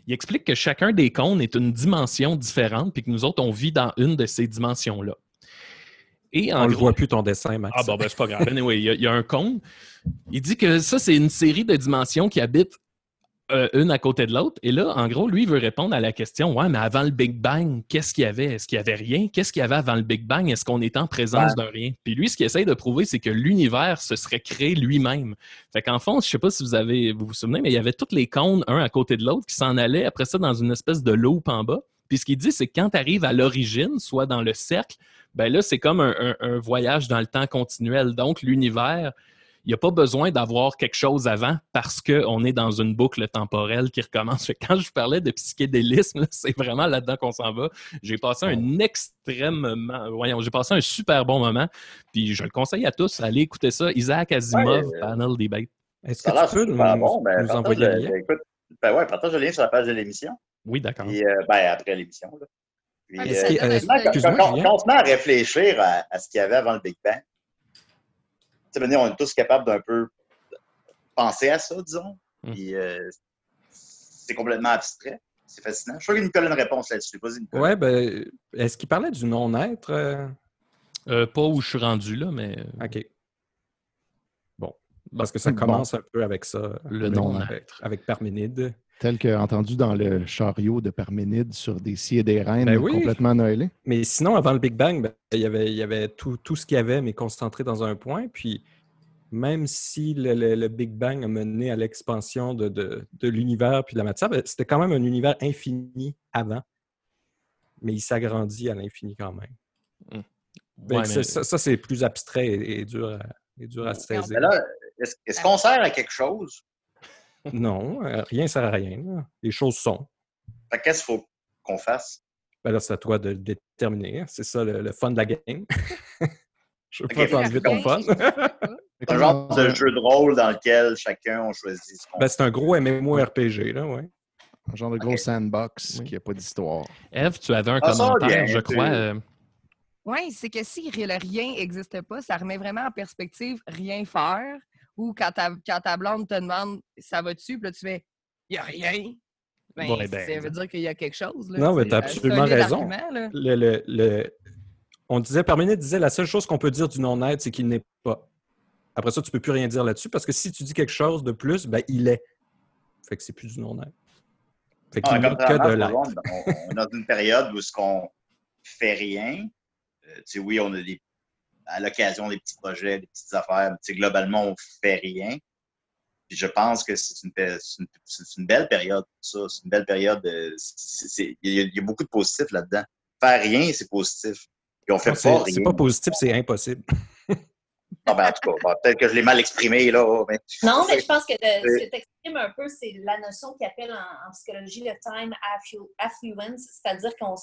Il explique que chacun des cônes est une dimension différente, puis que nous autres, on vit dans une de ces dimensions-là. Et en On ne voit plus ton dessin, Max. ah, bon, ben, c'est pas grave. Anyway, il y, a- il y a un cône. Il dit que ça, c'est une série de dimensions qui habitent euh, une à côté de l'autre. Et là, en gros, lui, il veut répondre à la question Ouais, mais avant le Big Bang, qu'est-ce qu'il y avait? Est-ce qu'il y avait rien? Qu'est-ce qu'il y avait avant le Big Bang? Est-ce qu'on est en présence d'un rien Puis lui, ce qu'il essaye de prouver, c'est que l'univers se serait créé lui-même. Fait qu'en fond, je sais pas si vous avez vous, vous souvenez, mais il y avait tous les cônes, un à côté de l'autre, qui s'en allaient après ça dans une espèce de loop en bas. Puis ce qu'il dit, c'est que quand tu arrives à l'origine, soit dans le cercle, ben là, c'est comme un, un- un voyage dans le temps continuel. Donc, l'univers, il n'y a pas besoin d'avoir quelque chose avant parce qu'on est dans une boucle temporelle qui recommence. Fait quand je parlais de psychédélisme, c'est vraiment là-dedans qu'on s'en va. J'ai passé un extrêmement... Voyons, j'ai passé un super bon moment. Puis je le conseille à tous. Allez écouter ça. Isaac Asimov, Ouais, euh, Panel Debate. Est-ce Ça que tu peux nous, bon. Ben, nous partage envoyer le lien? écoute, ben ouais, partage le lien sur la page de l'émission. Oui, d'accord. Puis, euh, ben, après l'émission. là. Puis, Ah, euh, euh, quand, de- excuse-moi, quand- Julien. quand on se met à réfléchir à, à ce qu'il y avait avant le Big Bang, sais, on est tous capables d'un peu penser à ça, disons. Mm. Puis, euh, c'est complètement abstrait. C'est fascinant. Je sûr que Nicolas a une réponse là-dessus. Vas-y, Nicolas. Ouais, ben, est-ce qu'il parlait du non-être? euh? Euh, pas où je suis rendu là, mais OK. Parce que ça Bon. commence un peu avec ça. le avec- non-être. Avec Parménide. Tel que entendu dans le chariot de Parménide sur des scies et des reines Ben oui. complètement noëlés. Mais sinon, avant le Big Bang, ben, il y avait, il y avait tout, tout ce qu'il y avait, mais concentré dans un point. Puis, même si le, le- le Big Bang a mené à l'expansion de, de- de l'univers puis de la matière, ben, c'était quand même un univers infini avant. Mais il s'agrandit à l'infini quand même. Mm. Ben, Ouais, mais- ça, ça, c'est plus abstrait et, et dur à, et dur à saisir. Mais là, est-ce est-ce qu'on sert à quelque chose? Non, euh, rien ne sert à rien. là. Les choses sont. Qu'est-ce qu'il faut qu'on fasse? Ben là, c'est à toi de le déterminer. C'est ça le, le fun de la game. Je veux Ok, pas t'enlever ton fun. C'est un genre de jeu de rôle dans lequel chacun on choisit ce qu'on Ben, c'est un gros MMORPG, là, ouais. Un genre de gros sandbox Oui. qui n'a pas d'histoire. Eve, tu avais un Ah, commentaire, bien, je crois. euh, Oui, c'est que si le rien n'existe pas, ça remet vraiment en perspective rien faire. Ou quand ta, quand ta blonde te demande ça va-tu, puis là tu fais il n'y a rien. Ben, Ouais, ben, ça veut dire qu'il y a quelque chose. Là, Non, mais t'as un absolument raison. argument, là. Le, le- le- On disait, Parménide disait, la seule chose qu'on peut dire du non-être, c'est qu'il n'est pas. Après ça, tu peux plus rien dire là-dessus parce que si tu dis quelque chose de plus, ben il est. Fait que c'est plus du non-être. Fait Ah, qu'il n'y a que de l'être. on, on est dans une période où ce qu'on fait rien, Euh, tu sais, oui, on a des, à l'occasion des petits projets, des petites affaires, mais tu sais, globalement, on fait rien. Puis je pense que c'est une, belle période pour ça. C'est une belle période. Il y, a- il y a beaucoup de positifs là-dedans. Faire rien, c'est positif. Puis on fait Non, pas C'est rien. c'est pas positif, c'est impossible. Ah, ben, en tout cas, peut-être que je l'ai mal exprimé, là. Mais... Non, mais je pense que de- ce que tu exprimes un peu, c'est la notion qu'ils appellent en, en psychologie le time affluence, c'est-à-dire qu'on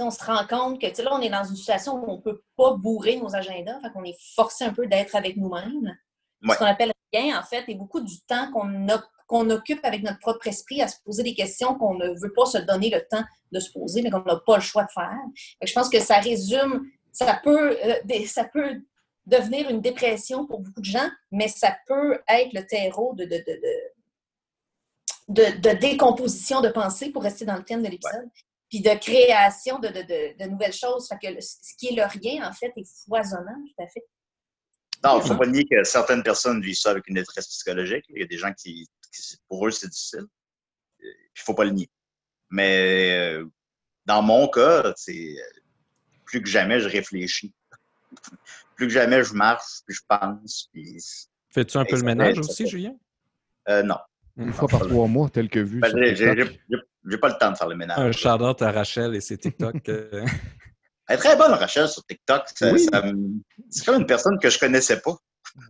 on, se rend compte que là, on est dans une situation où on ne peut pas bourrer nos agendas, fait qu'on est forcé un peu d'être avec nous-mêmes. Ouais. Ce qu'on appelle rien, en fait, et beaucoup du temps qu'on occupe avec notre propre esprit à se poser des questions qu'on ne veut pas se donner le temps de se poser, mais qu'on n'a pas le choix de faire. Fait que je pense que ça résume, ça peut, euh, ça peut devenir une dépression pour beaucoup de gens, mais ça peut être le terreau de, de, de, de, de- de décomposition de pensée, pour rester dans le thème de l'épisode, puis de création de, de, de, de nouvelles choses. Fait que le- ce qui est le rien, en fait, est foisonnant, tout à fait. Non, il ne faut pas nier que certaines personnes vivent ça avec une détresse psychologique. Il y a des gens qui, qui- pour eux, c'est difficile. Il ne faut pas le nier. Mais euh, dans mon cas, c'est euh, plus que jamais, je réfléchis. plus que jamais, je marche, puis je pense. Puis... Fais-tu un peu le ménage aussi, fait- Julien? Euh, non. Une fois par trois mois, tel que vu. Ben, j'ai- pas le temps de faire le ménage. Un shout-out à Rachel et ses TikTok. euh, Elle est très bonne, Rachel, sur TikTok. Oui. C'est comme une personne que je connaissais pas.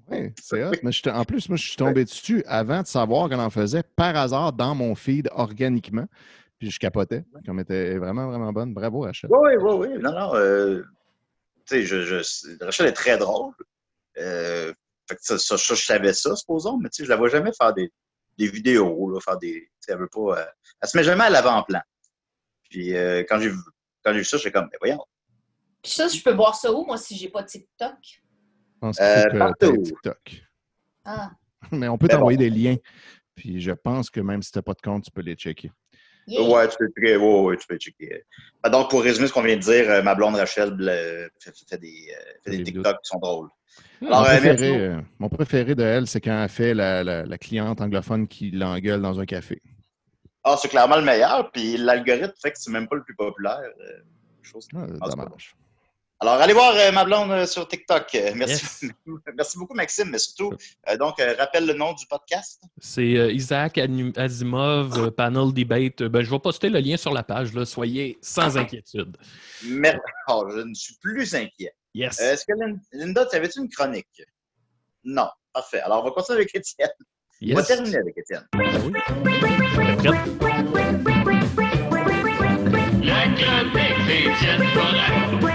Oui, c'est hot. Mais j'étais- en plus, moi, je suis tombé dessus avant de savoir qu'elle en faisait par hasard dans mon feed organiquement. Puis je capotais. Comme elle était vraiment, vraiment bonne. Bravo, Rachel. Oui, oui, oui. Non, non. euh, tu sais, je, je, Rachel est très drôle. Euh, fait que ça, ça, ça, je savais ça, supposons, mais tu sais, je la vois jamais faire des, des vidéos, là, faire des. tu sais, Elle veut pas. euh, elle se met jamais à l'avant-plan. Puis euh, quand j'ai vu quand j'ai vu ça, j'étais comme, mais voyons. Puis ça, je peux voir ça où, moi, si j'ai pas de TikTok? Euh, partout. TikTok. Ah, Mais on peut Mais t'envoyer bon. des liens. Puis je pense que même si tu n'as pas de compte, tu peux les checker. Yeah. Ouais, tu peux checker. Ouais, ouais, tu peux checker. Ben, donc, pour résumer ce qu'on vient de dire, euh, ma blonde Rachel fait, fait des, euh, fait des TikTok qui sont drôles. mon, Alors, euh, préféré, euh, mon préféré de elle, c'est quand elle fait la, la- la cliente anglophone qui l'engueule dans un café. Ah, c'est clairement le meilleur, puis l'algorithme fait que c'est même pas le plus populaire. chose. Ah, dommage. Alors, allez voir euh, ma blonde euh, sur TikTok. Euh, merci. merci beaucoup, Maxime, mais surtout, euh, donc, euh, rappelle le nom du podcast. C'est Isaac euh, Panel Debate. Ben, je vais poster le lien sur la page. Là. Soyez sans inquiétude. Mer- Oh, je ne suis plus inquiet. Yes. Est-ce que Lin- Linda, tu avais-tu une chronique? Non. Parfait. Alors, on va continuer avec Étienne. On va terminer avec Étienne. Ben oui.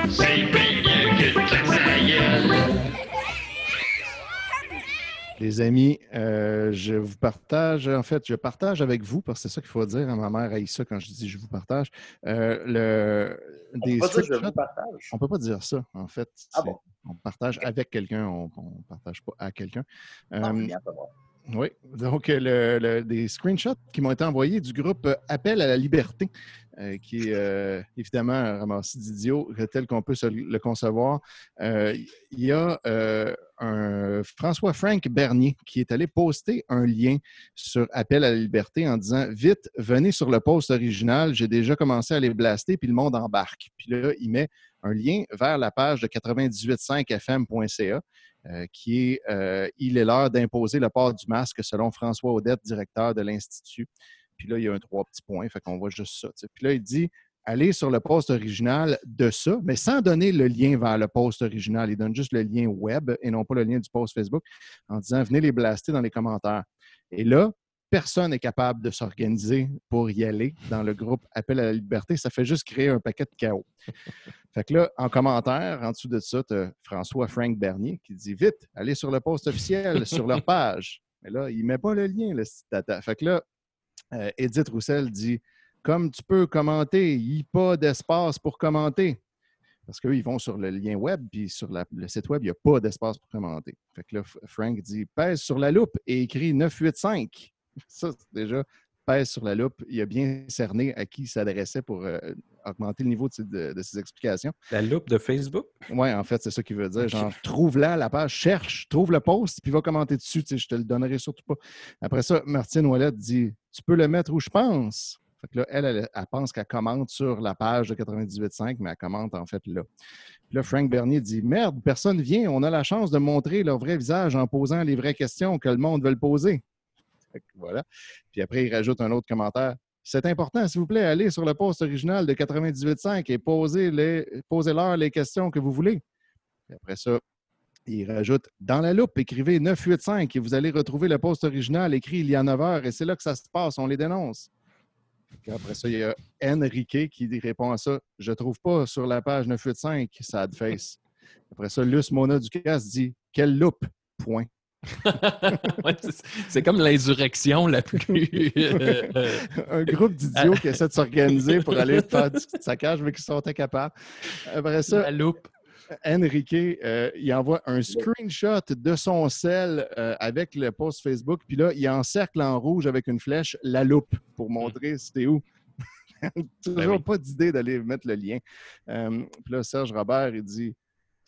C'est bien mieux que de. Les amis, euh, je vous partage, en fait, je partage avec vous, parce que c'est ça qu'il faut dire à ma mère haït ça quand je dis je vous partage. euh, le, On des peut pas dire je screenshots. vous partage. On peut pas dire ça, en fait. Ah bon? On partage avec quelqu'un, on ne partage pas à quelqu'un. Ah, Euh. Oui, donc euh, le- des screenshots qui m'ont été envoyés du groupe euh, Appel à la liberté, euh, qui est évidemment un ramassis d'idiots euh, tel qu'on peut le concevoir. Il y a un François Frank Bernier qui est allé poster un lien sur Appel à la liberté en disant Vite, venez sur le post original, j'ai déjà commencé à les blaster, puis le monde embarque. Puis là, il met un lien vers la page de 985fm.ca. Euh, qui est euh, Il est l'heure d'imposer le port du masque selon François Audette, directeur de l'Institut. Puis là, il y a un trois petits points, fait qu'on voit juste ça. Puis là, il dit allez sur le post original de ça, mais sans donner le lien vers le post original. Il donne juste le lien web et non pas le lien du post Facebook en disant venez les blaster dans les commentaires. Et là, personne n'est capable de s'organiser pour y aller dans le groupe Appel à la liberté. Ça fait juste créer un paquet de chaos. Fait que là, en commentaire, en dessous de ça, tu as François Frank Bernier qui dit Vite, allez sur le post officiel, sur leur page. Mais là, il ne met pas le lien, le tata. Fait que là, euh, Edith Roussel dit Comme tu peux commenter, il n'y a pas d'espace pour commenter. Parce qu'eux, ils vont sur le lien web, puis sur la- le site web, il n'y a pas d'espace pour commenter. Fait que là, Frank dit Pèse sur la loupe et écrit 985. Ça, déjà pèse sur la loupe. Il a bien cerné à qui il s'adressait pour euh, augmenter le niveau de ses, de- de ses explications. La loupe de Facebook? Oui, en fait, c'est ça qu'il veut dire. Genre, trouve-la, la page, cherche, trouve le post, puis va commenter dessus. Tu sais, je te le donnerai surtout pas. Après ça, Martine Ouellette dit Tu peux le mettre où je pense. Fait que là, elle, elle, elle pense qu'elle commente sur la page de 98.5, mais elle commente en fait là. Puis là, Frank Bernier dit Merde, personne vient. On a la chance de montrer leur vrai visage en posant les vraies questions que le monde veut le poser. Voilà. Puis après, il rajoute un autre commentaire. C'est important, s'il vous plaît, allez sur le post original de 98.5 et posez-leur les questions que vous voulez. Puis après ça, il rajoute Dans la loupe, écrivez 985 et vous allez retrouver le post original écrit il y a 9 heures et c'est là que ça se passe, on les dénonce. Après ça, il y a Enrique qui répond à ça Je trouve pas sur la page 985, sad face. Après ça, Luce Mona Ducasse dit Quelle loupe Point. Ouais, c'est- comme l'insurrection la plus. euh, euh, un groupe d'idiots qui essaient de s'organiser pour aller faire du saccage, mais qui sont incapables. Après ça, la loupe. Enrique, euh, il envoie un screenshot de son cell euh, avec le post Facebook, puis là, il encercle en rouge avec une flèche la loupe pour montrer c'était où. Toujours Ben oui. pas d'idée d'aller mettre le lien. Euh, puis là, Serge Robert, il dit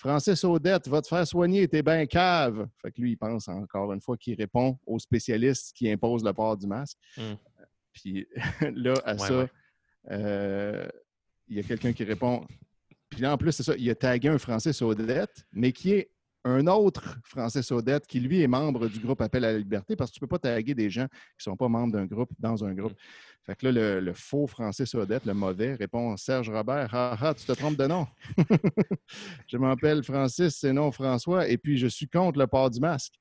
Francis Audette, va te faire soigner, t'es bien cave. Fait que lui, il pense encore une fois qu'il répond aux spécialistes qui imposent le port du masque. Mm. Puis là, à Ouais, ça, ouais. euh, il y a quelqu'un qui répond. Puis là, en plus, c'est ça, il a tagué un Francis Audette, mais qui est un autre Francis Audette qui, lui, est membre du groupe Appel à la liberté, parce que tu ne peux pas taguer des gens qui ne sont pas membres d'un groupe dans un groupe. Fait que là, le, le faux Francis Audette, le mauvais, répond Serge Robert, ah ah, tu te trompes de nom. je m'appelle Francis, c'est non François, et puis je suis contre le port du masque.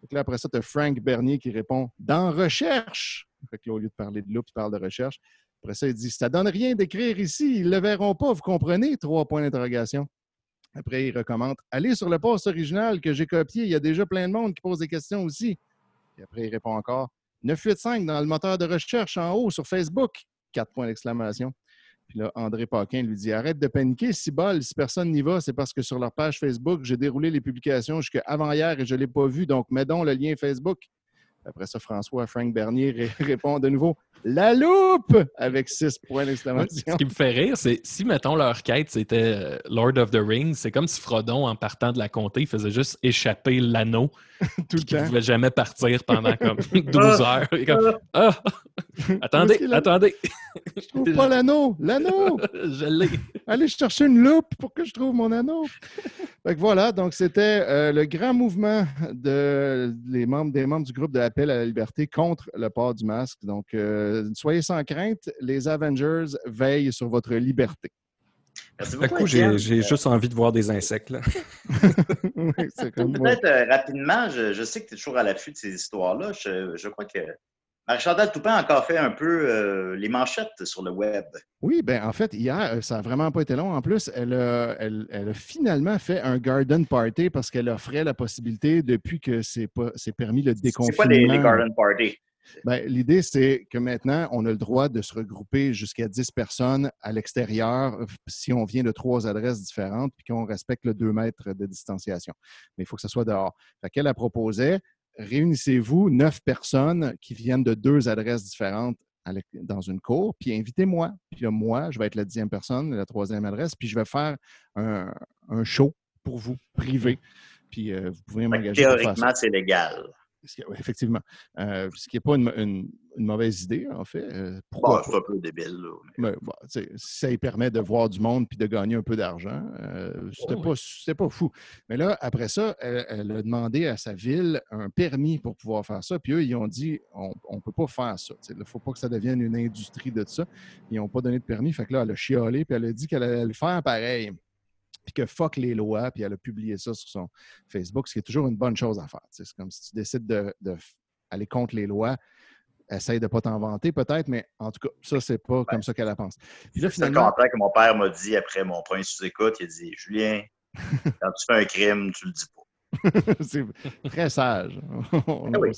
Fait que là, après ça, tu as Frank Bernier qui répond Dans recherche. Fait que là, au lieu de parler de loup, il parle de recherche. Après ça, il dit Ça donne rien d'écrire ici, ils ne le verront pas, vous comprenez Trois points d'interrogation. Après, il recommande Allez sur le post original que j'ai copié, il y a déjà plein de monde qui pose des questions aussi. Puis après, il répond encore 985 dans le moteur de recherche en haut sur Facebook. Quatre points d'exclamation. Puis là, André Paquin lui dit Arrête de paniquer, si bol, si personne n'y va, c'est parce que sur leur page Facebook, j'ai déroulé les publications jusqu'à avant-hier et je ne l'ai pas vu, donc mets donc le lien Facebook. Après ça, François Frank Bernier ré- répond de nouveau La loupe avec six points d'exclamation. Ce qui me fait rire, c'est si, mettons, leur quête, c'était euh, Lord of the Rings, c'est comme si Frodon, en partant de la comté, il faisait juste échapper l'anneau. Tout le qui ne temps. pouvait jamais partir pendant comme 12 heures. Il est comme, ah! Attendez, attendez! Je trouve pas l'anneau. L'anneau. Je l'ai. Allez chercher une loupe pour que je trouve mon anneau. Fait que voilà, donc c'était euh, le grand mouvement de, les membres, des membres du groupe de l'appel à la liberté contre le port du masque. Donc, euh, soyez sans crainte, les Avengers veillent sur votre liberté. Merci D'un beaucoup, coup, j'ai juste envie de voir des insectes. Là. Oui, c'est comme moi. Peut-être euh, rapidement, je, je sais que tu es toujours à l'affût de ces histoires-là. Je, je crois que Marie-Chantal Toupin a encore fait un peu euh, les manchettes sur le web. Oui, ben en fait, hier, euh, ça n'a vraiment pas été long. En plus, elle a, elle- elle a finalement fait un garden party parce qu'elle offrait la possibilité, depuis que c'est c'est permis le C'est déconfinement. quoi les, les garden parties? Ben, L'idée, c'est que maintenant, on a le droit de se regrouper jusqu'à 10 personnes à l'extérieur si on vient de trois adresses différentes puis qu'on respecte le 2 mètres de distanciation. Mais il faut que ce soit dehors. Fait qu'elle a proposé, réunissez-vous neuf personnes qui viennent de deux adresses différentes dans une cour, puis invitez-moi. Puis là, moi, je vais être la dixième personne, la troisième adresse, puis je vais faire un, un show pour vous, privé. Puis euh, vous pouvez m'engager. Théoriquement, c'est légal. Effectivement. Euh, ce qui n'est pas une, une- une mauvaise idée, en fait. Euh, pourquoi Bon, c'est pas? un peu débile. Là, Mais bon, tu sais, si ça lui permet de voir du monde puis de gagner un peu d'argent, euh, c'était Oh, pas, c'était pas fou. Mais là, après ça, elle, elle a demandé à sa ville un permis pour pouvoir faire ça. Puis eux, ils ont dit on ne peut pas faire ça. Il ne faut pas que ça devienne une industrie de ça. Ils n'ont pas donné de permis. Fait que là, elle a chialé puis elle a dit qu'elle allait le faire pareil. Puis que fuck les lois, puis elle a publié ça sur son Facebook, ce qui est toujours une bonne chose à faire. C'est comme si tu décides de, de aller contre les lois, essaye de ne pas t'en vanter peut-être, mais en tout cas, ça, c'est pas comme ça qu'elle la pense. Puis là, C'est le finalement, que mon père m'a dit après mon premier sous-écoute. Il a dit Julien, quand tu fais un crime, tu le dis pas. c'est très sage. On- Ah oui.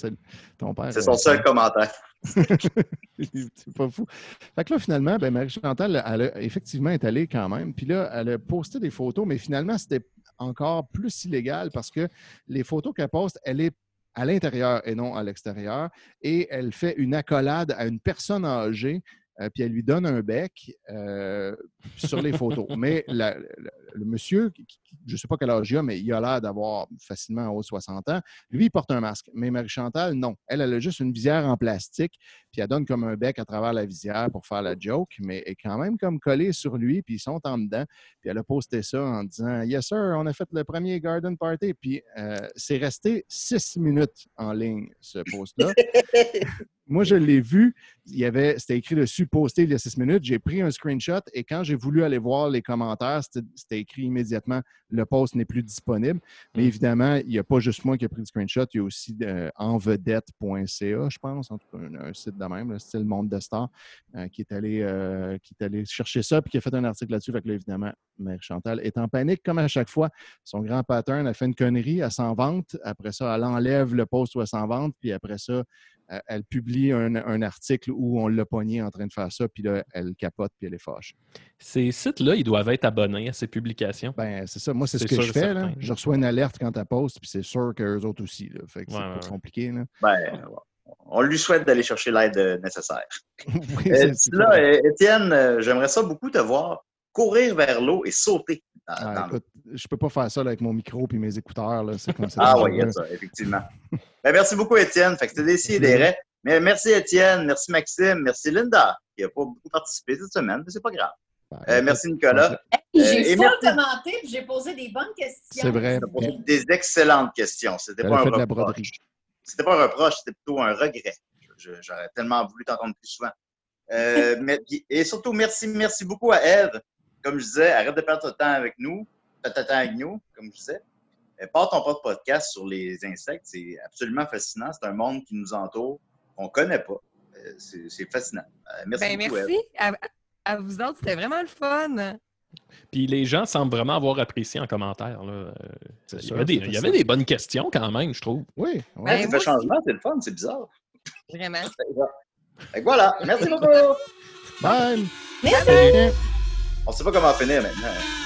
ton père. C'est euh, son seul commentaire. c'est pas fou. Fait que là, finalement, ben, Marie-Chantal, elle a effectivement est allée quand même. Puis là, elle a posté des photos, mais finalement, c'était encore plus illégal parce que les photos qu'elle poste, elle est à l'intérieur et non à l'extérieur. Et elle fait une accolade à une personne âgée, euh, puis elle lui donne un bec euh, sur les photos. Mais la- la- le monsieur qui, qui- je ne sais pas quel âge il a, mais il a l'air d'avoir facilement en haut de 60 ans. Lui, il porte un masque. Mais Marie-Chantal, non. Elle, elle a juste une visière en plastique, puis elle donne comme un bec à travers la visière pour faire la joke, mais elle est quand même comme collée sur lui, puis ils sont en dedans. Puis elle a posté ça en disant Yes, sir, on a fait le premier garden party. Puis euh, c'est resté six minutes en ligne, ce post-là. Moi, je l'ai vu. Il y avait, c'était écrit dessus, posté il y a six minutes. J'ai pris un screenshot et quand j'ai voulu aller voir les commentaires, c'était, écrit immédiatement le post n'est plus disponible. Mais Mm. évidemment, il n'y a pas juste moi qui ai pris le screenshot. Il y a aussi euh, envedette.ca, je pense, en tout cas, un, un site de même, le style Monde de Star, euh, qui, est allé, euh, qui est allé chercher ça puis qui a fait un article là-dessus. Fait que là, évidemment, Mère Chantal est en panique, comme à chaque fois. Son grand pattern, elle fait une connerie, elle s'en vante. Après ça, elle enlève le post où elle s'en vante. Puis après ça, elle publie un, un article où on l'a pogné en train de faire ça. Puis là, elle capote puis elle est fâchée. Ces sites-là, ils doivent être abonnés à ces publications. Ben, c'est ça. Moi, c'est ce que je fais. Là. Je reçois une alerte quand elle poste, puis c'est sûr qu'eux autres aussi. Là. Fait que c'est Ouais, compliqué. Là. Ben, on lui souhaite d'aller chercher l'aide euh, nécessaire. Oui, Euh, là, euh, Étienne, euh, j'aimerais ça beaucoup te voir courir vers l'eau et sauter. Dans- Ah, dans écoute, je peux pas faire ça là, avec mon micro et mes écouteurs. Là. C'est comme ça. Ah oui, il y a ça, effectivement. Ben, merci beaucoup, Étienne. Fait que c'était des. Mais merci, Étienne. Merci, Maxime. Merci, Linda, qui n'a pas beaucoup participé cette semaine, mais c'est pas grave. Euh, merci, Nicolas. Euh, J'ai et full merci. commenté, puis j'ai posé des bonnes questions. C'est vrai. Posé des excellentes questions. C'était pas un fait de la reproche. C'était pas un reproche, c'était plutôt un regret. Je- je- J'aurais tellement voulu t'entendre plus souvent. Euh, mais- et surtout, merci, merci beaucoup à Eve. Comme je disais, arrête de perdre ton temps avec nous, ta ta- ta avec nous, comme je disais. Euh, Pars ton propre podcast sur les insectes. C'est absolument fascinant. C'est un monde qui nous entoure, qu'on ne connaît pas. Euh, C'est c'est fascinant. Euh, merci Ben, beaucoup, merci. À, à vous autres, c'était vraiment le fun. Puis les gens semblent vraiment avoir apprécié en commentaire. là. Il y, sûr, avait des, c'est il y facile. avait des bonnes questions quand même, je trouve. Oui. Ouais, Ben, ça fait changement, c'est le fun, c'est bizarre. Vraiment. Fait que voilà, merci beaucoup. Bye! Merci. Salut. On ne sait pas comment finir maintenant. hein.